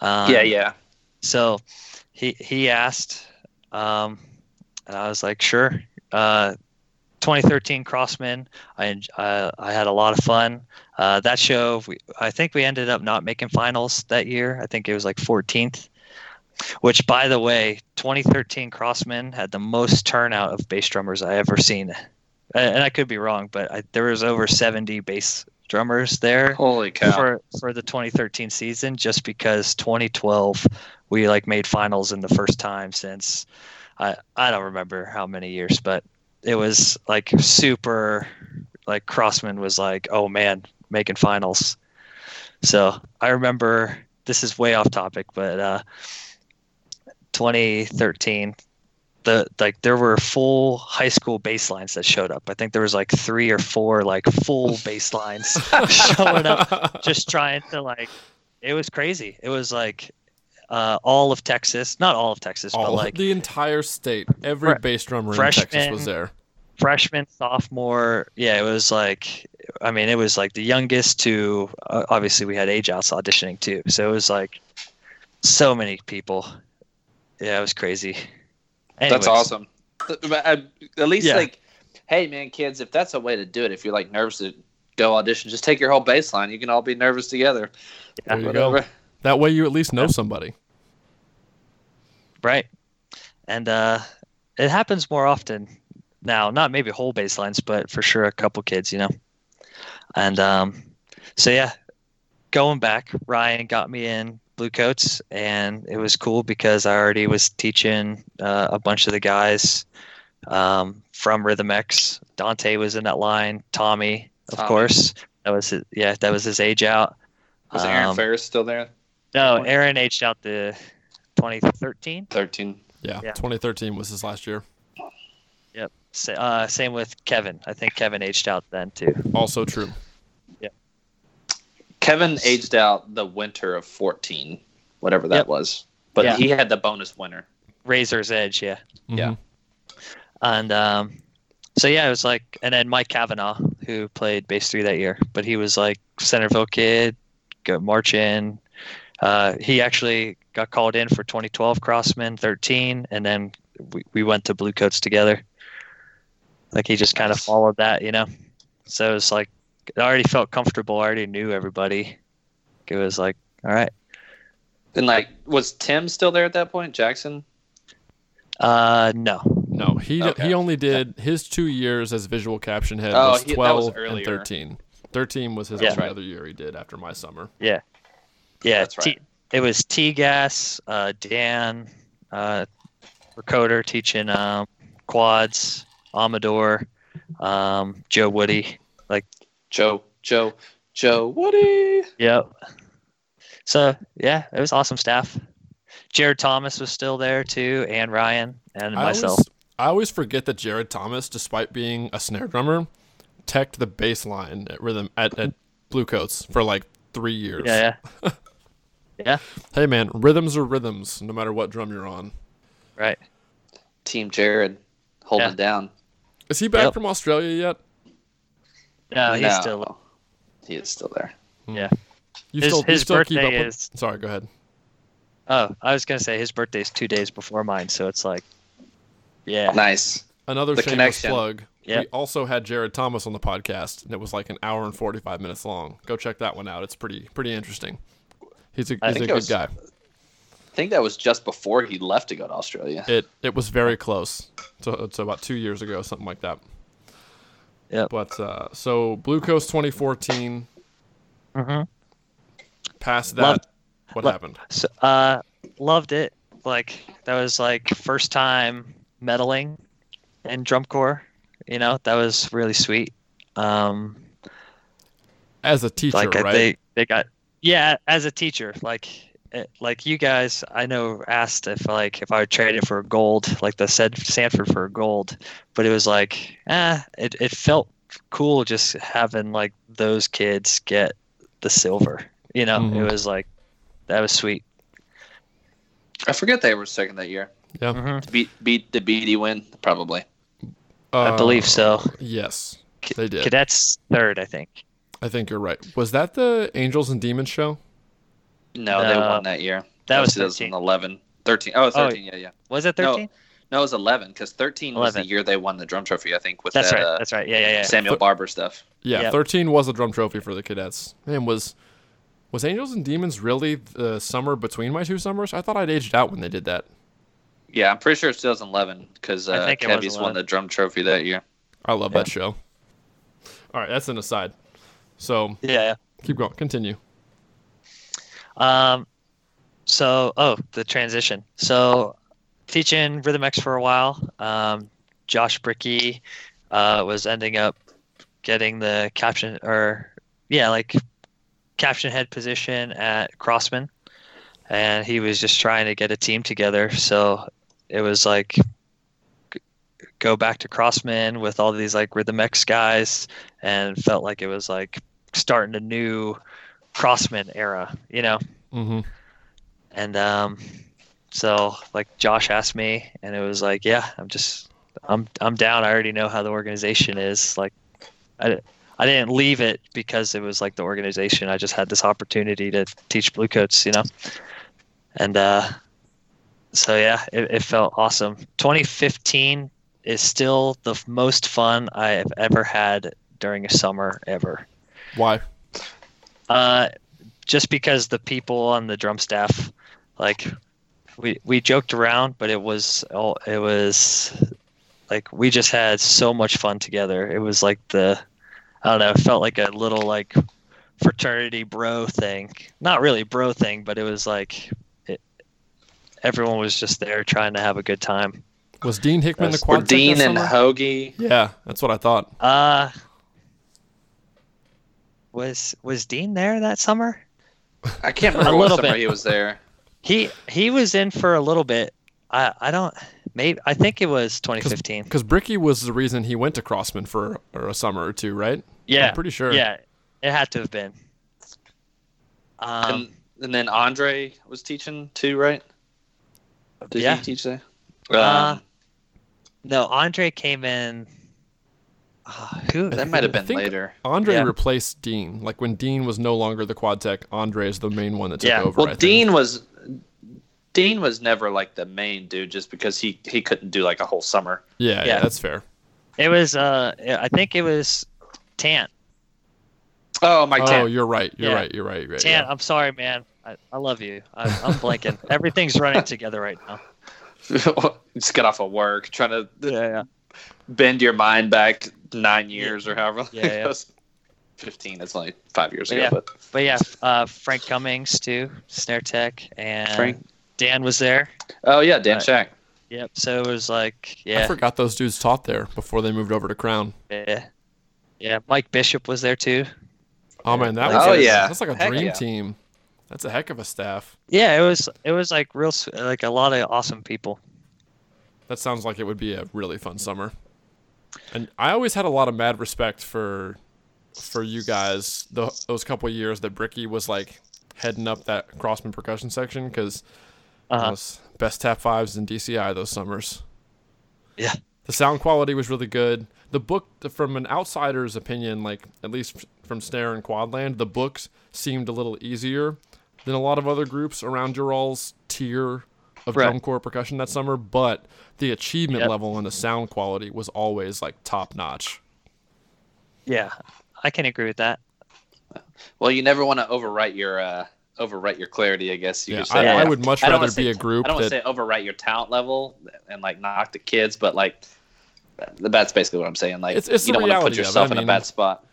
Um, yeah, yeah. So he he asked, um, and I was like, sure. Uh, 2013 Crossmen. I en- uh, I had a lot of fun. Uh, that show, we, I think we ended up not making finals that year. I think it was like 14th. Which, by the way, 2013 Crossmen had the most turnout of bass drummers I ever seen, and I could be wrong, but I, there was over 70 bass drummers there Holy cow. for for the 2013 season just because 2012 we like made finals in the first time since I I don't remember how many years but it was like super like Crossmen was like oh man making finals so I remember this is way off topic but uh 2013 the like there were full high school baselines that showed up. I think there was like three or four like full baselines showing up just trying to like it was crazy it was like uh, all of texas not all of texas but like the entire state, every Fre- bass drummer in Texas was there. freshman sophomore yeah it was like I mean, it was like the youngest to uh, obviously we had age outs auditioning too. So it was like so many people. Yeah, it was crazy. That's awesome. Uh, At least Yeah. like, hey man, kids, if that's a way to do it, if you're like nervous to go audition, just take your whole baseline. You can all be nervous together. There you Whatever. go. That way you at least know somebody. Right. And uh, it happens more often now. Not maybe whole baselines, but for sure a couple kids, you know. And um, so yeah, going back, Ryan got me in Bluecoats, and it was cool because I already was teaching uh, a bunch of the guys um, from Rhythm X. Dante was in that line. Tommy, of Tommy. course. That was his, yeah, that was his age out. Was Aaron Um, Ferris still there? No. Aaron aged out the 2013. Thirteen. Yeah, Yeah. 2013 was his last year. yep Uh, same with Kevin. I think Kevin aged out then too. Also true. Kevin aged out the winter of fourteen, whatever that Yep. was. But Yeah. he had the bonus winter. Razor's Edge, yeah. Yeah. Mhm. And um, so yeah, it was like, and then Mike Kavanaugh, who played bass three that year, but he was like Centerville kid, go march in. Uh, he actually got called in for 2012 Crossmen 13, and then we, we went to Bluecoats together. Like he just kind of followed that, you know. So it was like I already felt comfortable. I already knew everybody. It was like, all right. And like, was Tim still there at that point? Jackson. Uh, no. No, he Okay. he only did his two years as visual caption head Oh, was he- that was 12 and 13. 13 was his Yeah. only other year he did after my summer. Yeah, That's T- it was T Gas, uh, Dan, uh, Recoder teaching um, quads, Amador, um, Joe Woody. Joe. Joe. Joe Woody. Yep. So yeah, it was awesome staff. Jared Thomas was still there too, and Ryan and I myself. always, I always forget that Jared Thomas, despite being a snare drummer, teched the bass line at rhythm at, at Bluecoats for like three years. Yeah, yeah, yeah. Hey man, rhythms are rhythms, no matter what drum you're on. Right. Team Jared holding Yeah. down. Is he back Yep. from Australia yet? No, he's still. He is still there. You His- still, you his still keep birthday up with- is- Sorry, go ahead. Oh, I was gonna say his birthday is two days before mine, so it's like, yeah, Nice. Another The shameless connection. plug. We also had Jared Thomas on the podcast, and it was like an hour and forty five minutes long. Go check that one out. It's pretty pretty interesting. He's a I he's a good was- guy. I think that was just before he left to go to Australia. It it was very close. So so about two years ago, something like that. Yep. But uh, so Bluecoats 2014. Mm-hmm. Past that, Loved- what lo- happened? So, uh, loved it. Like that was like first time medaling in drum corps. You know, that was really sweet. Um, As a teacher, like right? they they got yeah as a teacher like eh, like you guys I know asked if like if I would trade it for gold like the said Sanford for gold, but it was like ah it it felt cool just having like those kids get the silver. You know, Mhm. it was like that was sweet. I forget they were second that year. yeah, mm-hmm. Beat beat the BD win probably. I believe so. Uh, Yes, they did. Cadets third, I think. I think you're right. Was that the Angels and Demons show? No, they won that year. That was 2011. 13. Oh, 13. yeah, yeah. Was it 13? No, it was 11 because 13 was the year they won the drum trophy. I think with That's that right. uh, That's right. Yeah, yeah, yeah. Samuel But- Barber stuff. Yeah, Yep. 13 was a drum trophy for the cadets. And was was Angels and Demons really the summer between my two summers? I thought I'd aged out when they did that. Yeah, I'm pretty sure it's 2011 because I uh, think it was Cavies won the drum trophy that year. I love Yeah. that show. All right, that's an aside. So Yeah, yeah. keep going. Continue. Um, so oh, the transition. So teaching Rhythm X for a while. Um, Josh Bricky uh, was ending up getting the caption or yeah, like caption head position at Crossmen, and he was just trying to get a team together. So it was like go back to Crossmen with all these like Rhythm X guys, and felt like it was like starting a new Crossmen era, you know. Mm-hmm. And um, so like Josh asked me, and it was like, yeah, I'm just, I'm, I'm down. I already know how the organization is. Like, I, I didn't leave it because it was like the organization. I just had this opportunity to teach Bluecoats, you know. And uh, so yeah, it, it felt awesome. 2015 is still the most fun I have ever had during a summer ever. Why? Uh, just because the people on the drum staff, like, we we joked around, but it was all it was like we just had so much fun together. It was like the I don't know, it felt like a little like fraternity bro thing. Not really bro thing, but it was like it, everyone was just there trying to have a good time. Was Dean Hickman the That's- quad Dean and summer? Hoagie. Yeah, that's what I thought. Uh was was Dean there that summer? I can't remember A what little summer bit. he was there. He he was in for a little bit. I I don't maybe I think it was 2015. Because Bricky was the reason he went to Crossmen for or a summer or two, right? Yeah, I'm pretty sure. Yeah, it had to have been. Um, and, and then Andre was teaching too, right? Did Yeah. he teach there? Uh, Um, no, Andre came in. Uh, who? that might have I been think- later. Andre Yeah. replaced Dean. Like when Dean was no longer the quad tech, Andre is the main one that took Yeah. over. I Well, think. Dean was Dean was never like the main dude, just because he he couldn't do like a whole summer. Yeah, yeah, Yeah. that's fair. It was. Uh, I think it was Tant. Oh, Mike oh, Tan. you're right. You're Yeah. right. You're right. You're right. Tant. yeah. I'm sorry, man. I, I love you. I, I'm blanking. Everything's running together right now. Just got off of work, trying to Yeah, yeah. bend your mind back nine years or however long Yeah, it yeah. goes. Fifteen. It's only five years But ago, yeah. but But yeah, uh, Frank Cummings too, Snare Tech, and Frank. Dan was there. oh yeah, Dan Right. Shack. Yep. So it was like, yeah. I forgot those dudes taught there before they moved over to Crown. yeah, yeah. Mike Bishop was there too. Oh man, that Oh, was a- yeah. that's like a Heck dream yeah. team. That's a heck of a staff. Yeah, it was. It was like real, like a lot of awesome people. That sounds like it would be a really fun summer. And I always had a lot of mad respect for for you guys the, those couple years that Bricky was like heading up that Crossmen percussion section because Uh-huh. was best tap fives in DCI those summers. Yeah. The sound quality was really good. The book, from an outsider's opinion, like at least from Snare and Quadland, the books seemed a little easier than a lot of other groups around your all's tier of Right. drum corps percussion that summer. But the achievement Yep. level and the sound quality was always like top notch. Yeah, I can agree with that. Well, you never want to overwrite your uh, overwrite your clarity. I guess you Yeah, could say. I, Yeah. I would much I rather be say- a group I don't want to say overwrite your talent level and like knock the kids, but like that's basically what I'm saying. Like It's- it's you don't want to put of it. yourself I in mean- a bad spot.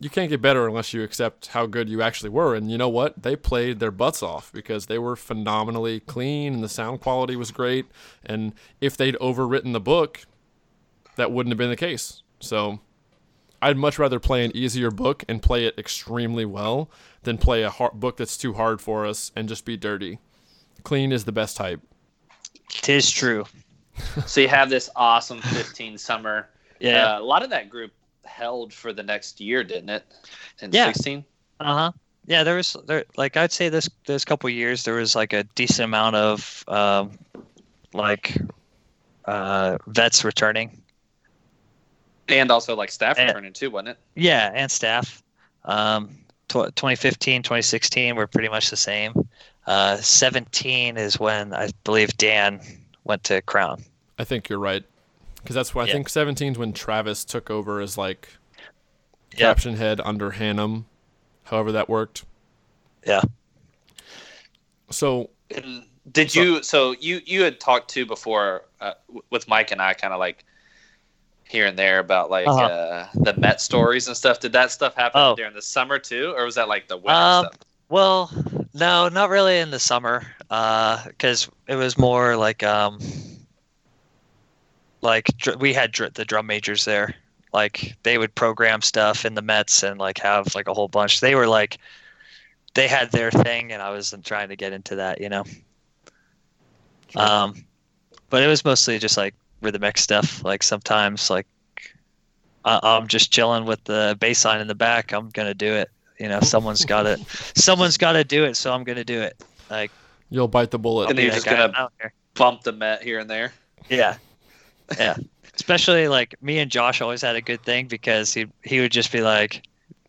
You can't get better unless you accept how good you actually were. And you know what? They played their butts off because they were phenomenally clean and the sound quality was great. And if they'd overwritten the book, that wouldn't have been the case. So I'd much rather play an easier book and play it extremely well than play a hard book that's too hard for us and just be dirty. Clean is the best type. Tis true. So you have this awesome 15 summer. Yeah. Uh, a lot of that group held for the next year, didn't it? In Yeah. 16. Uh huh. Yeah, there was there like I'd say this this couple years there was like a decent amount of um, like uh, vets returning. And also like staff And- returning too, wasn't it? Yeah, and staff. Um, tw- 2015, 2016 were pretty much the same. Uh, 17 is when I believe Dan went to Crown. I think you're right. Because that's why I Yeah. think 17 is when Travis took over as like Yeah. caption head under Hannum, however that worked. Yeah. So And did So- you? So you you had talked to before uh, with Mike and I, kind of like here and there about like Uh-huh. uh, the Met stories and stuff. Did that stuff happen Oh. during the summer too, or was that like the winter Um, stuff? Well, no, not really in the summer, because it was more like um, like dr- we had dr- the drum majors there. Like they would program stuff in the Mets and like have like a whole bunch. They were like, they had their thing, and I wasn't trying to get into that, you know. Um, but it was mostly just like rhythmic stuff. Like sometimes, like I- I'm just chilling with the bass line in the back. I'm gonna do it. You know, someone's got to, someone's got to do it. So I'm gonna do it. Like, you'll bite the bullet. And you're that just gonna- I don't care. Bump the Met here and there. Yeah, yeah. especially like me and Josh always had a good thing because he he would just be like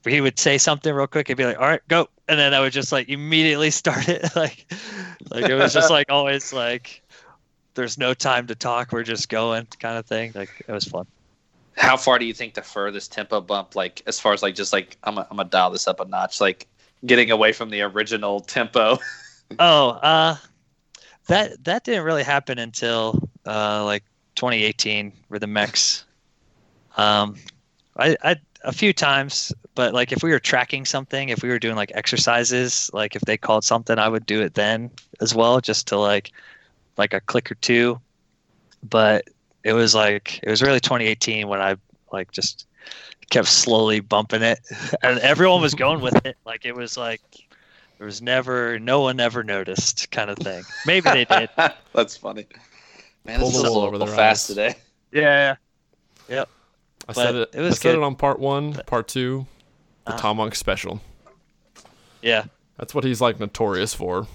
he would say something real quick and be like, "All right, go," and then I would just like immediately start it. like, like it was just like always like, there's no time to talk. We're just going, kind of thing. Like it was fun. How far do you think the furthest tempo bump, like as far as like just like I'm, I'm gonna dial this up a notch, like getting away from the original tempo? oh, uh, that that didn't really happen until uh like 2018 with the mechs. Um, I I a few times, but like if we were tracking something, if we were doing like exercises, like if they called something, I would do it then as well, just to like like a click or two. But it was like it was really 2018 when I like just kept slowly bumping it, and everyone was going with it. Like it was like there was never no one ever noticed kind of thing. Maybe they did. That's funny. Man, this is the a little over their fast today. Yeah. Yep. I But said it. it was I said good. it on part one, part two, the Uh-huh. Tom Monk special. Yeah. That's what he's like notorious for.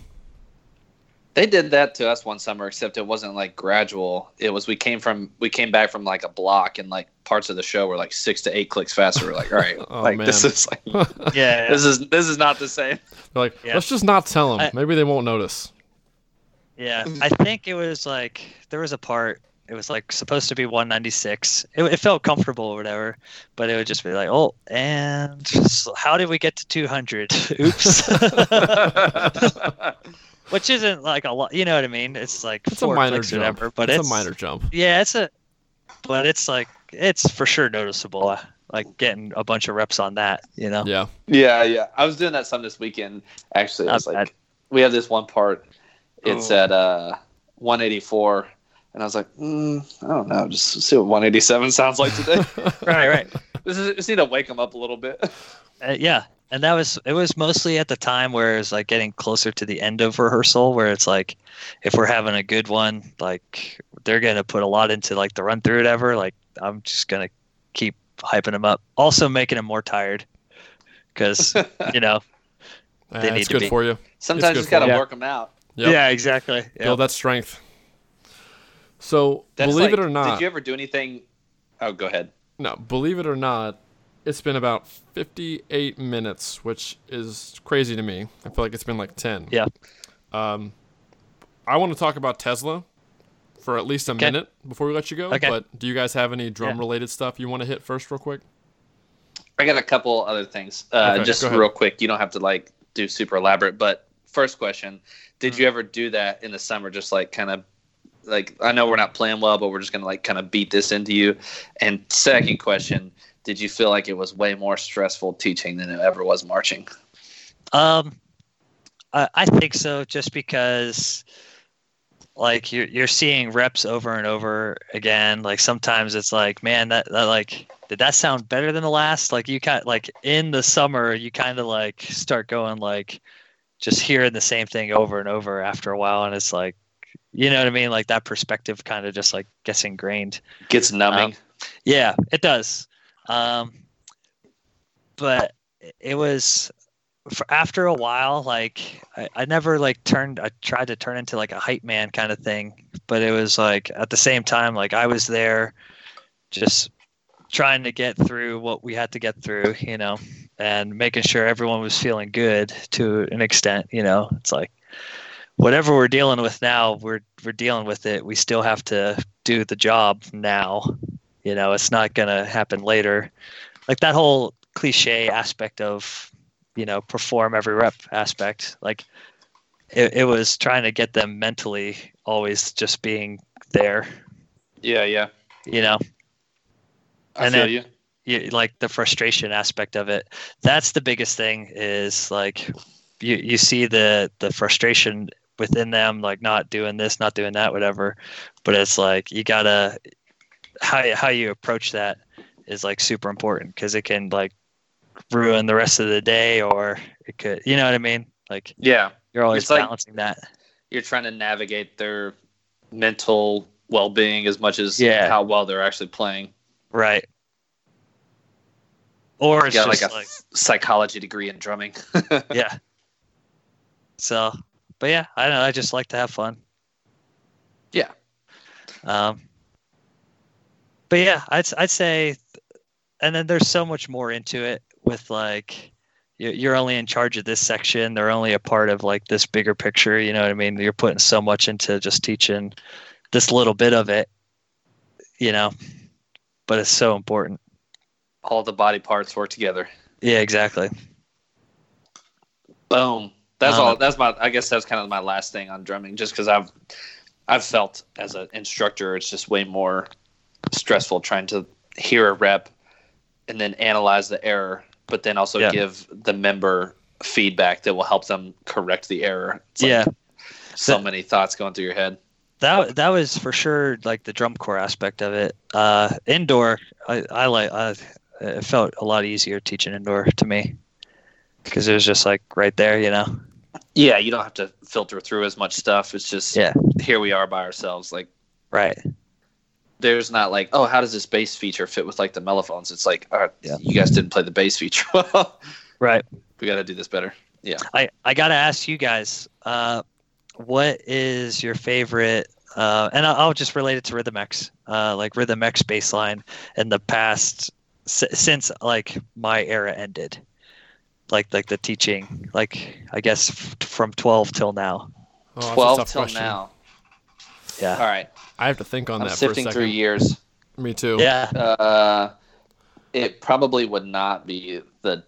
They did that to us one summer, except it wasn't like gradual. It was we came from we came back from like a block, and like parts of the show were like six to eight clicks faster. We're like, all right, Oh, like man. this is like Yeah. this is this is not the same. They're like, Yeah. let's just not tell them. I- Maybe they won't notice. Yeah, I think it was like there was a part. It was like supposed to be 196. It, it felt comfortable or whatever, but it would just be like, oh, and s- how did we get to 200? Oops. Which isn't like a lot. You know what I mean? It's like It's a minor jump. whatever, but it's, it's, a minor jump. Yeah, it's a, but it's like it's for sure noticeable. uh, Like getting a bunch of reps on that. You know? Yeah. yeah, yeah. I was doing that some this weekend. Actually, I Not was like, bad. we have this one part. It's Oh. at uh 184, and I was like, mm, I don't know, just see what 187 sounds like today. Right, right. this is just need to wake them up a little bit. Uh, yeah, and that was it was mostly at the time where it's like getting closer to the end of rehearsal, where it's like if we're having a good one, like they're gonna put a lot into like the run through whatever. Like I'm just gonna keep hyping them up, also making them more tired, because you know. Uh, They need it's to good be. for you. Sometimes you just gotta work them out. Yep. Yeah, exactly. Build that strength. So That's believe like- it or not, Did you ever do anything? Oh, go ahead. no, believe it or not, it's been about 58 minutes, which is crazy to me. I feel like it's been like 10. Yeah. Um, I want to talk about Tesla for at least a Okay. minute before we let you go. Okay. But do you guys have any drum Yeah. related stuff you want to hit first, real quick? I got a couple other things. Uh, Okay, just real quick. You don't have to like do super elaborate. But first question: Did you ever do that in the summer? Just like kind of like I know we're not playing well, but we're just gonna like kind of beat this into you. And second question: Did you feel like it was way more stressful teaching than it ever was marching? Um, I, I think so, just because like you're you're seeing reps over and over again. Like sometimes it's like, man, that, that like did that sound better than the last? Like you kind of like in the summer, you kind of like start going like just hearing the same thing over and over after a while, and it's like, you know what I mean? Like that perspective kind of just like gets ingrained. Gets numbing. Yeah, it does. Um, but it was for after a while, like I, I never like turned. I tried to turn into like a hype man kind of thing, but it was like at the same time, like I was there, just trying to get through what we had to get through, you know, and making sure everyone was feeling good to an extent. You know, it's like whatever we're dealing with now, we're we're dealing with it. We still have to do the job now. You know, it's not gonna happen later. Like that whole cliche aspect of, you know, perform every rep aspect. Like it, it was trying to get them mentally always just being there. yeah, yeah. You know, I And feel then- you. You, like the frustration aspect of it. That's the biggest thing is like you you see the the frustration within them like not doing this not doing that whatever. But it's like you gotta how how you approach that is like super important because it can like ruin the rest of the day or it could you know what i mean? Like Yeah, you're always It's like- balancing that. you're trying to navigate their mental well-being as much as Yeah. how well they're actually playing. right or it's just like a like psychology degree in drumming. yeah. So, but yeah, I don't know. I just like to have fun. Yeah. Um, but yeah, I'd I'd say, and then there's so much more into it with like you- you're only in charge of this section. They're only a part of like this bigger picture. You know what I mean? You're putting so much into just teaching this little bit of it. You know, but it's so important. All the body parts work together. Yeah, exactly. Boom. That's Um, all. That's my. I guess that's kind of my last thing on drumming, just because I've, I've felt as an instructor, it's just way more stressful trying to hear a rep, and then analyze the error, but then also Yeah. give the member feedback that will help them correct the error. Like yeah. So The- many thoughts going through your head. that that was for sure like the drum corps aspect of it. Uh, indoor, I, I like. I, it felt a lot easier teaching indoor to me because it was just like right there, you know. Yeah, you don't have to filter through as much stuff. It's just Yeah. here we are by ourselves. Like Right. there's not like, oh, how does this bass feature fit with like the mellophones? It's like, all right, Yeah. you guys didn't play the bass feature well. Right. we got to do this better. Yeah, I I gotta ask you guys, uh, what is your favorite? Uh, and I'll, I'll just relate it to Rhythm X, uh, like Rhythm X baseline in the past s- since like my era ended, like like the teaching, like I guess f- from twelve till now. Oh, 12 till question. now. Yeah. All right. I have to think on I'm that for a sifting second. through years. Me too. Yeah. Uh, it probably would not be the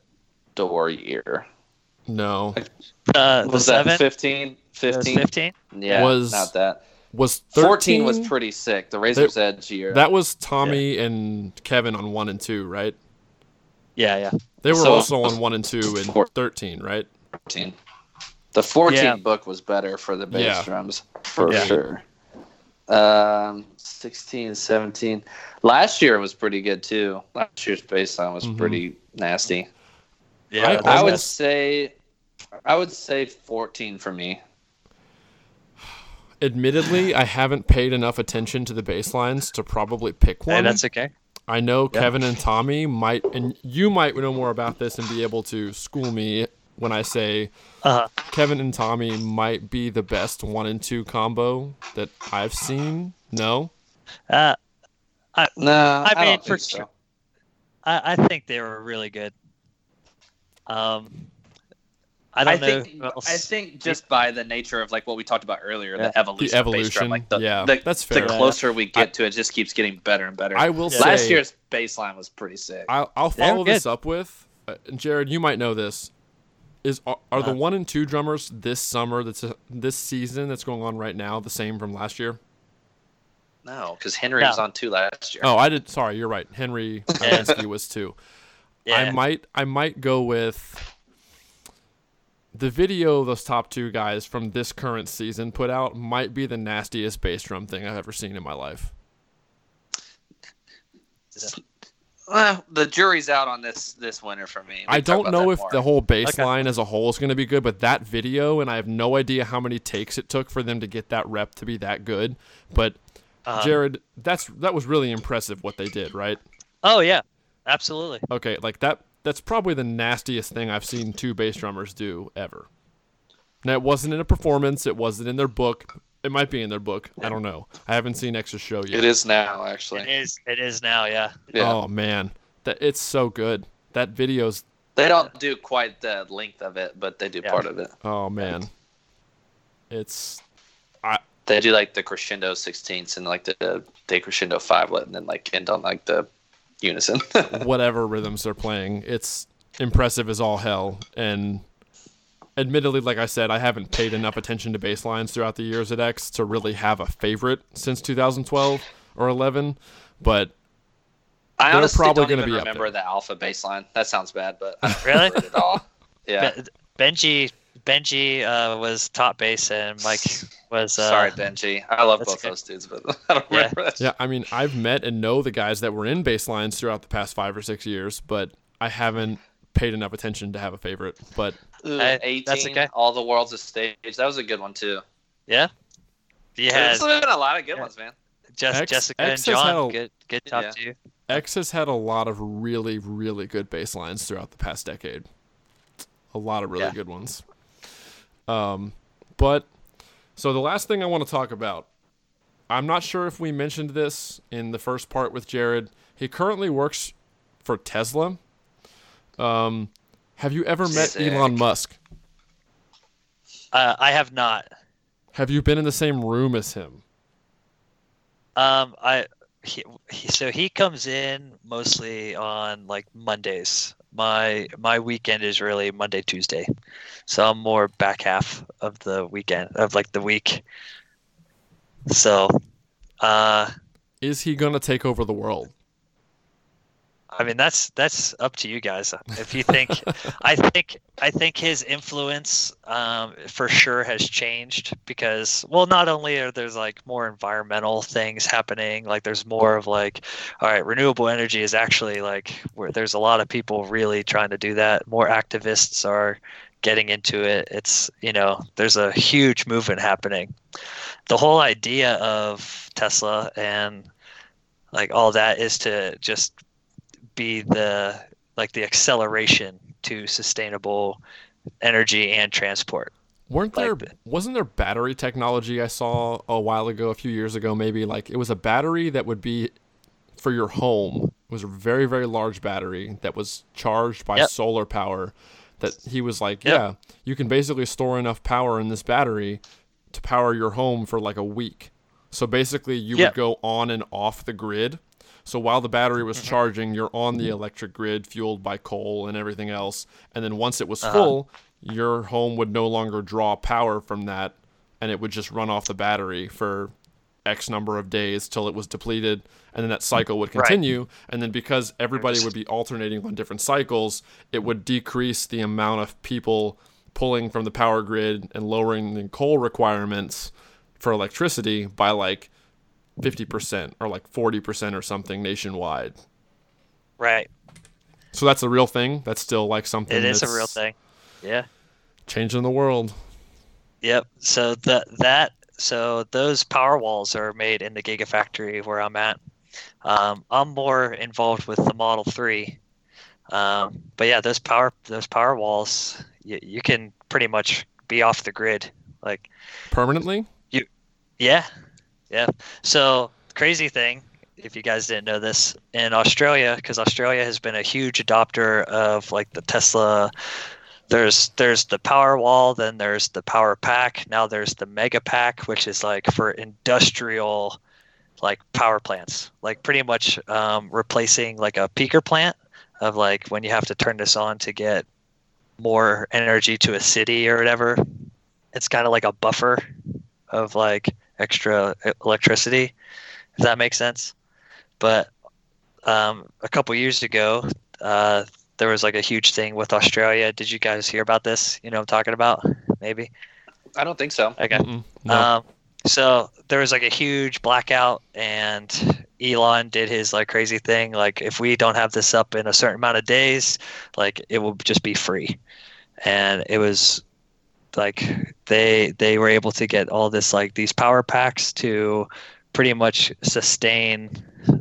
door year. No. Uh, the Was that 15? 15? 15? Yeah, Was not that. Was 13, 14 was pretty sick. The Razor's Edge year. That was Tommy and Kevin on 1 and 2, right? Yeah, yeah. They were So- also on 1 and 2 in Four- 13, right? 14. The 14 Yeah. book was better for the bass Yeah. drums, for Yeah. sure. Um, 16, 17. Last year was pretty good too. Last year's bass line was Mhm. pretty nasty. Yeah. I- I would say, I would say 14 for me. Admittedly, I haven't paid enough attention to the bass lines to probably pick hey, one. that's okay. I know Yeah. Kevin and Tommy might, and you might know more about this and be able to school me when I say Uh, Kevin and Tommy might be the best one and two combo that I've seen. No, uh, No, I, mean, don't for think so. sure. I, I think they were really good. Um, I don't I know. think else- I think just by the nature of like what we talked about earlier, Yeah. the evolution, the of bass drum, evolution. like the, yeah, the, that's the fair. closer we get to it, it just keeps getting better and better. I will Yeah. say Last year's baseline was pretty sick. I'll, I'll follow this up with uh, Jared. You might know this. Is are, are the Uh-huh. one and two drummers this summer that's uh, this season that's going on right now the same from last year? no, because Henry No. was on two last year. Oh, I did. Sorry, you're right. Henry Ivansky was two. I might I might go with the video those top two guys from this current season put out might be the nastiest bass drum thing I've ever seen in my life. Well, the jury's out on this this winner for me. We I don't know if more. the whole bass Okay. line as a whole is going to be good, but that video, and I have no idea how many takes it took for them to get that rep to be that good. But uh, Jared, that's that was really impressive what they did, right? Oh yeah, absolutely. Okay, like that. That's probably the nastiest thing I've seen two bass drummers do ever. Now it wasn't in a performance. It wasn't in their book. It might be in their book. I don't know. I haven't seen X's show yet. It is now, actually. It is. It is now. Yeah. Yeah. Oh man, that it's so good. That video's. They don't do quite the length of it, but they do Yeah. part of it. Oh man, it's I. They do like the crescendo sixteenths and like the decrescendo fivelet, and then like end on like the unison. whatever rhythms they're playing. It's impressive as all hell. And admittedly, like I said, I haven't paid enough attention to bass lines throughout the years at X to really have a favorite since 2012 or 11. But I They're honestly probably don't gonna even be up remember the alpha baseline. That sounds bad, but I don't Really? it at all. Yeah. Benji. Benji uh, was top bass and Mike was. Uh, Sorry, Benji. I love both okay. those dudes, but I don't Yeah. remember that. yeah, I mean, I've met and know the guys that were in bass lines throughout the past five or six years, but I haven't paid enough attention to have a favorite. But Ooh, Hey, 18, that's okay. All the World's a Stage. That was a good one, too. Yeah. You There's been a lot of good Yeah. ones, man. Jess, X- Jessica X and has had John. a- Good. Good top Yeah. two. X has had a lot of really, really good bass lines throughout the past decade. A lot of really Yeah. good ones. Um, but so the last thing I want to talk about I'm not sure if we mentioned this in the first part with Jared. He currently works for Tesla. Um, have you ever met Sick. Elon Musk? Uh, I have not. Have you been in the same room as him? Um, I he, he, so he comes in mostly on like Mondays. My my weekend is really Monday Tuesday, so I'm more back half of the weekend of like the week. So, uh, Is he gonna take over the world? I mean that's that's up to you guys. If you think, I think I think his influence um, for sure has changed because well, not only are there's like more environmental things happening, like there's more of like, all right, renewable energy is actually like where there's a lot of people really trying to do that. More activists are getting into it. It's you know there's a huge movement happening. The whole idea of Tesla and like all that is to just be the like the acceleration to sustainable energy and transport. Weren't there Like- wasn't there battery technology I saw a while ago, a few years ago maybe, like it was a battery that would be for your home. It was a very, very large battery that was charged by Yep. solar power that he was like, Yep. Yeah, you can basically store enough power in this battery to power your home for like a week. So basically you Yep. would go on and off the grid. So while the battery was Mm-hmm. charging, you're on the electric grid fueled by coal and everything else. And then once it was Uh-huh. full, your home would no longer draw power from that and it would just run off the battery for X number of days till it was depleted. And then that cycle would Right. continue. And then because everybody would be alternating on different cycles, it would decrease the amount of people pulling from the power grid and lowering the coal requirements for electricity by like 50% or like 40% or something nationwide. Right. So that's a real thing. That's still like something It is a real thing. Yeah. Changing the world. Yep. So that that so those power walls are made in the Gigafactory where I'm at. Um, I'm more involved with the Model Three, um, but yeah, those power those power walls, you, you can pretty much be off the grid. Like, Permanently? You, yeah, yeah. So crazy thing, if you guys didn't know this, in Australia, because Australia has been a huge adopter of like the Tesla there's there's the power wall then there's the power pack now there's the mega pack which is like for industrial like power plants like pretty much um, replacing like a peaker plant of like when you have to turn this on to get more energy to a city or whatever it's kind of like a buffer of like extra electricity if that makes sense but um, a couple years ago uh, there was like a huge thing with Australia. Did you guys hear about this? You know what I'm talking about? Maybe. I don't think so. Okay. No. Um, so there was like a huge blackout, and Elon did his like crazy thing. Like, if we don't have this up in a certain amount of days, like it will just be free. And it was like they they were able to get all this like these power packs to pretty much sustain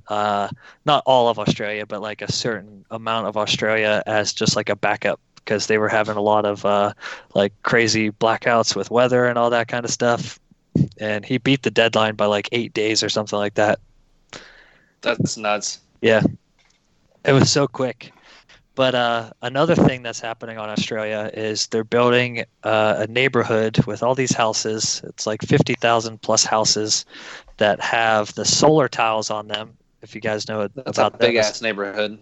uh, not all of Australia, but like a certain amount of Australia as just like a backup because they were having a lot of uh, like crazy blackouts with weather and all that kind of stuff. And he beat the deadline by like eight days or something like that. That's nuts. Yeah, it was so quick. But uh, another thing that's happening on Australia is they're building uh, a neighborhood with all these houses. It's like 50,000 plus houses that have the solar tiles on them. If you guys know That's a about big those. ass neighborhood.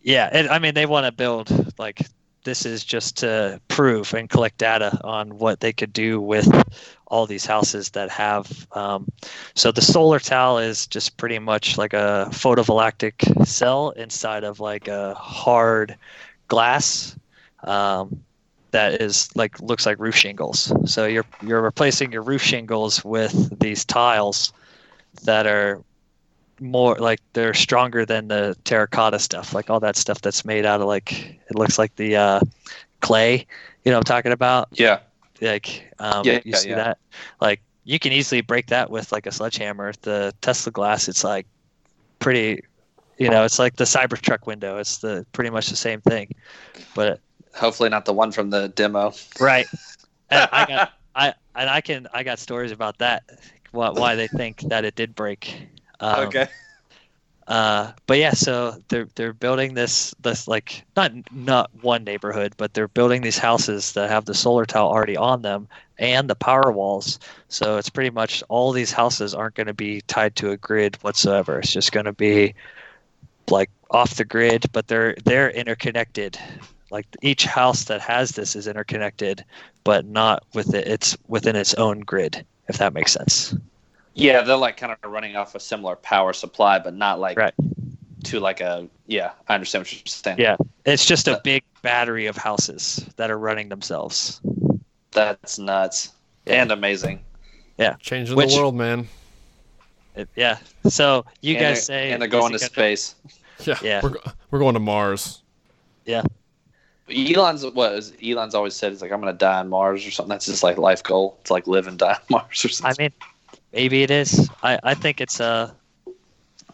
Yeah, and I mean they want to build like this is just to prove and collect data on what they could do with all these houses that have. Um, so the solar tile is just pretty much like a photovoltaic cell inside of like a hard glass um, that is like looks like roof shingles. So you're you're replacing your roof shingles with these tiles that are more like they're stronger than the terracotta stuff, like all that stuff that's made out of like it looks like the uh, clay. You know I'm talking about? Yeah. Like um, Yeah, you yeah, see yeah. that? Like you can easily break that with like a sledgehammer. The Tesla glass, it's like pretty. You know, it's like the Cybertruck window. It's the pretty much the same thing, but Hopefully not the one from the demo. right. And I got I and I can I got stories about that why, why they think that it did break. Um, okay. Uh, but yeah, so they're they're building this this like not not one neighborhood, but they're building these houses that have the solar tile already on them and the power walls. So it's pretty much all these houses aren't going to be tied to a grid whatsoever. It's just going to be like off the grid, but they're they're interconnected. Like each house that has this is interconnected, but not with it. It's within its own grid, if that makes sense. Yeah, they're like kind of running off a similar power supply, but not like Right. to like a. Yeah, I understand what you're saying. Yeah, it's just a Uh, big battery of houses that are running themselves. That's nuts Yeah. and amazing. Yeah, changing Which- the world, man. It- yeah. So you and guys say and they're going it to gonna- space. Yeah, Yeah. We're, we're going to Mars. Yeah. Elon's what is Elon's always said is like I'm gonna die on Mars or something. That's his like life goal. It's like live and die on Mars or something. I mean, maybe it is. I, I think it's uh,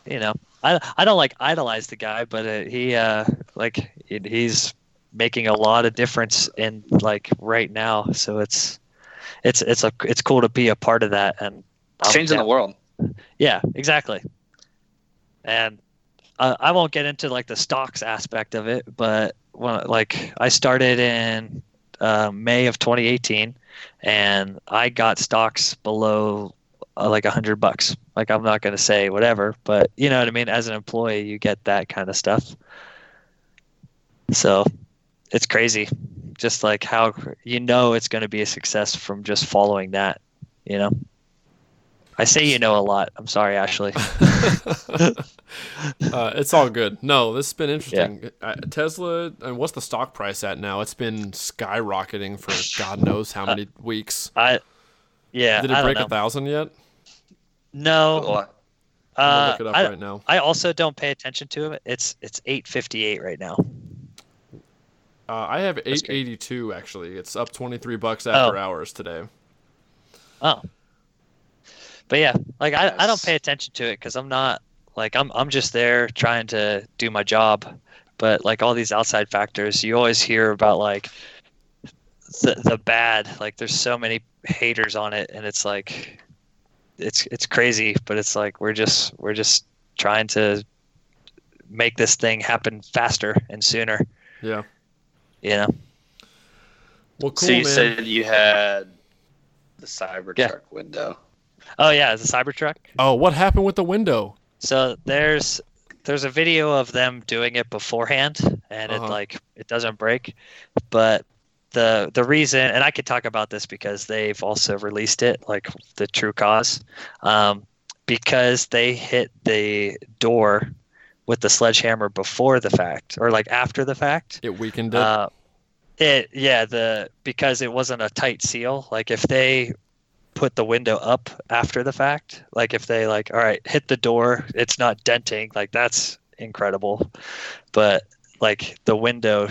you know, I I don't like idolize the guy, but uh, he uh like he- he's making a lot of difference in like right now. So it's it's it's a it's cool to be a part of that and I'm Changing down. the world. Yeah, exactly. And uh, I won't get into like the stocks aspect of it, but when, like I started in uh, May of 2018, and I got stocks below uh, like a hundred bucks. Like I'm not going to say whatever, but you know what I mean. As an employee, you get that kind of stuff. So it's crazy, just like how you know it's going to be a success from just following that. You know. I say you know a lot. I'm sorry, Ashley. uh, it's all good. No, this has been interesting. Uh, Tesla, and what's the stock price at now? It's been skyrocketing for God knows how many weeks. I yeah. Did I it don't break know. a thousand yet? No. I'm Uh, look it up I, right now. I also don't pay attention to it. It's it's 8:58 right now. Uh, I have 882 actually. It's up 23 bucks after Oh. hours today. Oh. But yeah, like I, I don't pay attention to it because I'm not like I'm I'm just there trying to do my job. But like all these outside factors, you always hear about like the the bad. Like there's so many haters on it, and it's like it's it's crazy. But it's like we're just we're just trying to make this thing happen faster and sooner. Yeah. You know. Well, cool, so you man. said you had the Cybertruck Yeah. window. Oh yeah, the a Cybertruck. oh, what happened with the window? So there's there's a video of them doing it beforehand, and Uh-huh. it like it doesn't break. But the the reason, and I could talk about this because they've also released it, like the true cause, um, because they hit the door with the sledgehammer before the fact, or like after the fact. It weakened it. Uh, it yeah the because it wasn't a tight seal. Like if they put the window up after the fact, like if they like all right hit the door, it's not denting. Like that's incredible, but like the window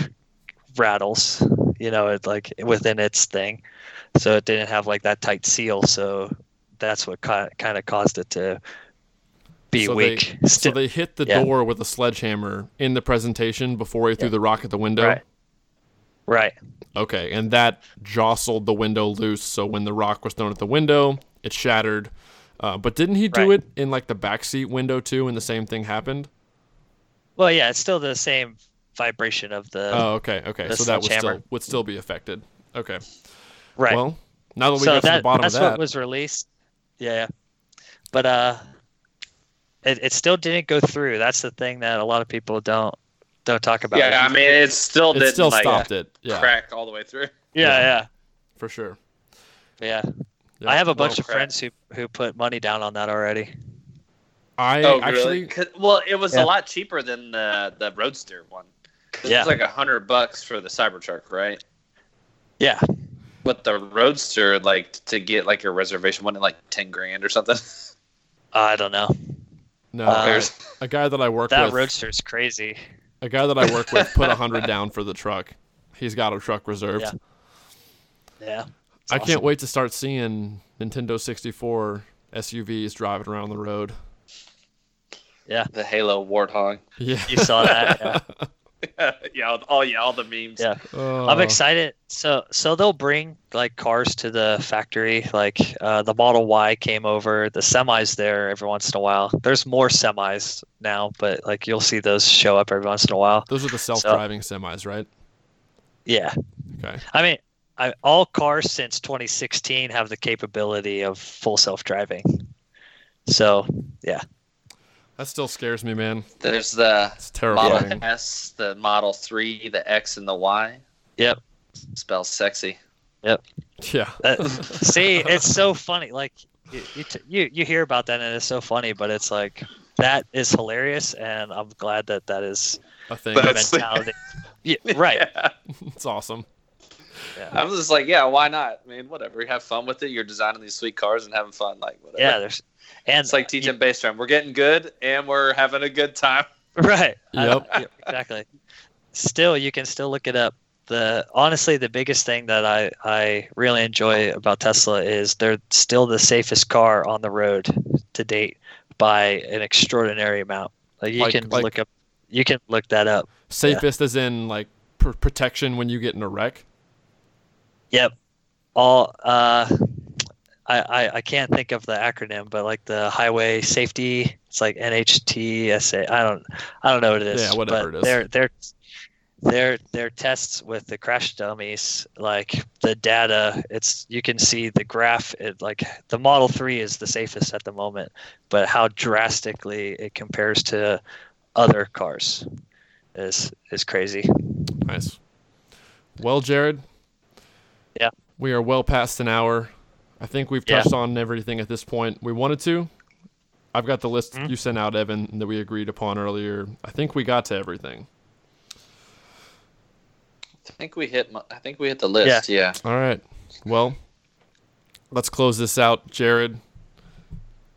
rattles, you know, it like within its thing, so it didn't have like that tight seal. So that's what kind of caused it to be so weak. They, so they hit the yeah. door with a sledgehammer in the presentation before he threw Yeah. the rock at the window. Right. right. Okay, and that jostled the window loose. So when the rock was thrown at the window, it shattered. Uh, but didn't he do Right. it in like the backseat window too, and the same thing happened? Well, yeah, it's still the same vibration of the oh, okay, okay. So that would still would still be affected. Okay. right. Well, now that we so got to the bottom that's of that, what was released. Yeah, but uh, it, it still didn't go through. That's the thing that a lot of people don't don't talk about. Yeah, I mean it still it didn't still like stopped it. Yeah, crack all the way through. yeah, yeah, for sure. yeah. Yeah. I have a Well, bunch of crap. friends who who put money down on that already. I oh, actually really? 'Cause- Well, it was Yeah. a lot cheaper than the the Roadster one. 'Cause Yeah. It's like a hundred bucks for the Cybertruck, right? Yeah, But the Roadster, like to get like your reservation, wasn't it like ten grand or something? I don't know. no Uh, There's- a guy that I work with. That with. Roadster's crazy. A guy that I work with put a hundred down for the truck. He's got a truck reserved. Yeah. Yeah. I awesome. can't wait to start seeing Nintendo 64 SUVs driving around the road. Yeah. The Halo Warthog. Yeah. You saw that, yeah. yeah, all- all yeah, all the memes. Yeah. Uh, I'm excited. So so they'll bring like cars to the factory. Like uh, the Model Y came over. The semis there every once in a while. There's more semis now, but like you'll see those show up every once in a while. Those are the self-driving semis, right? Yeah. Okay. I mean, I, all cars since 2016 have the capability of full self-driving. So yeah, That still scares me, man. There's the It's Model terrifying. S, the Model 3, the X, and the Y. Yep. Spells sexy. Yep. Yeah. That- see, it's so funny. Like you, you, t- you you hear about that and it's so funny, but it's like that is hilarious, and I'm glad that that is A thing. the That's- mentality. yeah, right. Yeah. It's awesome. Yeah. I'm just like, yeah, why not? I mean, whatever. Have fun with it. You're designing these sweet cars and having fun. Like, whatever. Yeah, there's and It's like teaching bass drum. We're getting good and we're having a good time. right. I- Yep. yeah, exactly. Still, you can still look it up. The honestly, the biggest thing that I I really enjoy about Tesla is they're still the safest car on the road to date by an extraordinary amount. Like you Like- can like- look up, you can look that up. Safest as in like pr- protection when you get in a wreck. Yep. All uh I, I, I can't think of the acronym, but like the highway safety, it's like NHTSA. I don't I don't know what it is. Yeah, whatever but it is. Their their their their tests with the crash dummies, like the data, it's you can see the graph. It like the Model Three is the safest at the moment, but how drastically it compares to other cars is is crazy. Nice. Well, Jared. Yeah. We are well past an hour. I think we've Yeah. touched on everything at this point we wanted to. I've got the list Mhm. you sent out, Evan, that we agreed upon earlier. I think we got to everything. I think we hit. I think we hit the list. Yeah. All right. Well, let's close this out, Jared.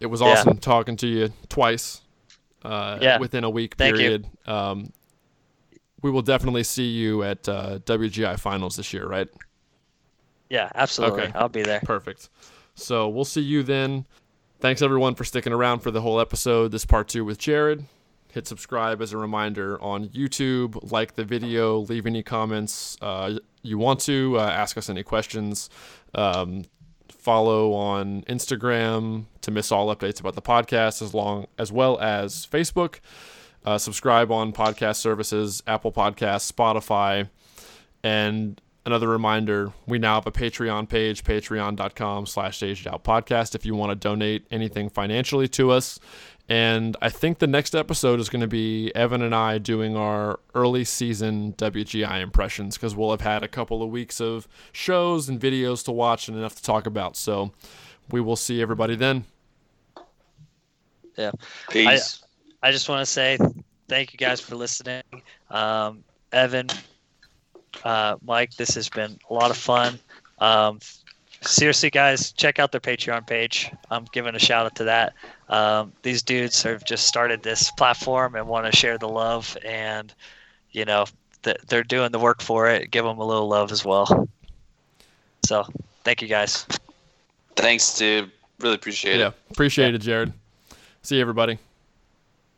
It was Yeah. awesome talking to you twice. Uh, Yeah. Within a week Thank you. period. Um, we will definitely see you at uh, WGI finals this year, right? Yeah, absolutely. Okay. I'll be there. Perfect. So we'll see you then. Thanks everyone for sticking around for the whole episode. This part two with Jared. Hit subscribe as a reminder on YouTube. Like the video. Leave any comments uh, you want to. Uh, ask us any questions. Um, follow on Instagram to miss all updates about the podcast, as long as well as Facebook. Uh, subscribe on podcast services, Apple Podcasts, Spotify, and another reminder, we now have a Patreon page, patreon.com slash aged out podcast if you want to donate anything financially to us. And I think the next episode is going to be Evan and I doing our early season WGI impressions because we'll have had a couple of weeks of shows and videos to watch and enough to talk about. So we will see everybody then. Yeah Peace. I just want to say thank you guys for listening. Um, Evan, uh, Mike, this has been a lot of fun. Um, seriously, guys, check out their Patreon page. I'm giving a shout out to that. Um, these dudes have just started this platform and want to share the love, and you know th- they're doing the work for it. Give them a little love as well. So, thank you guys. Thanks, dude. Really appreciate Yeah. it. Yeah, appreciate it, Jared. See you, everybody.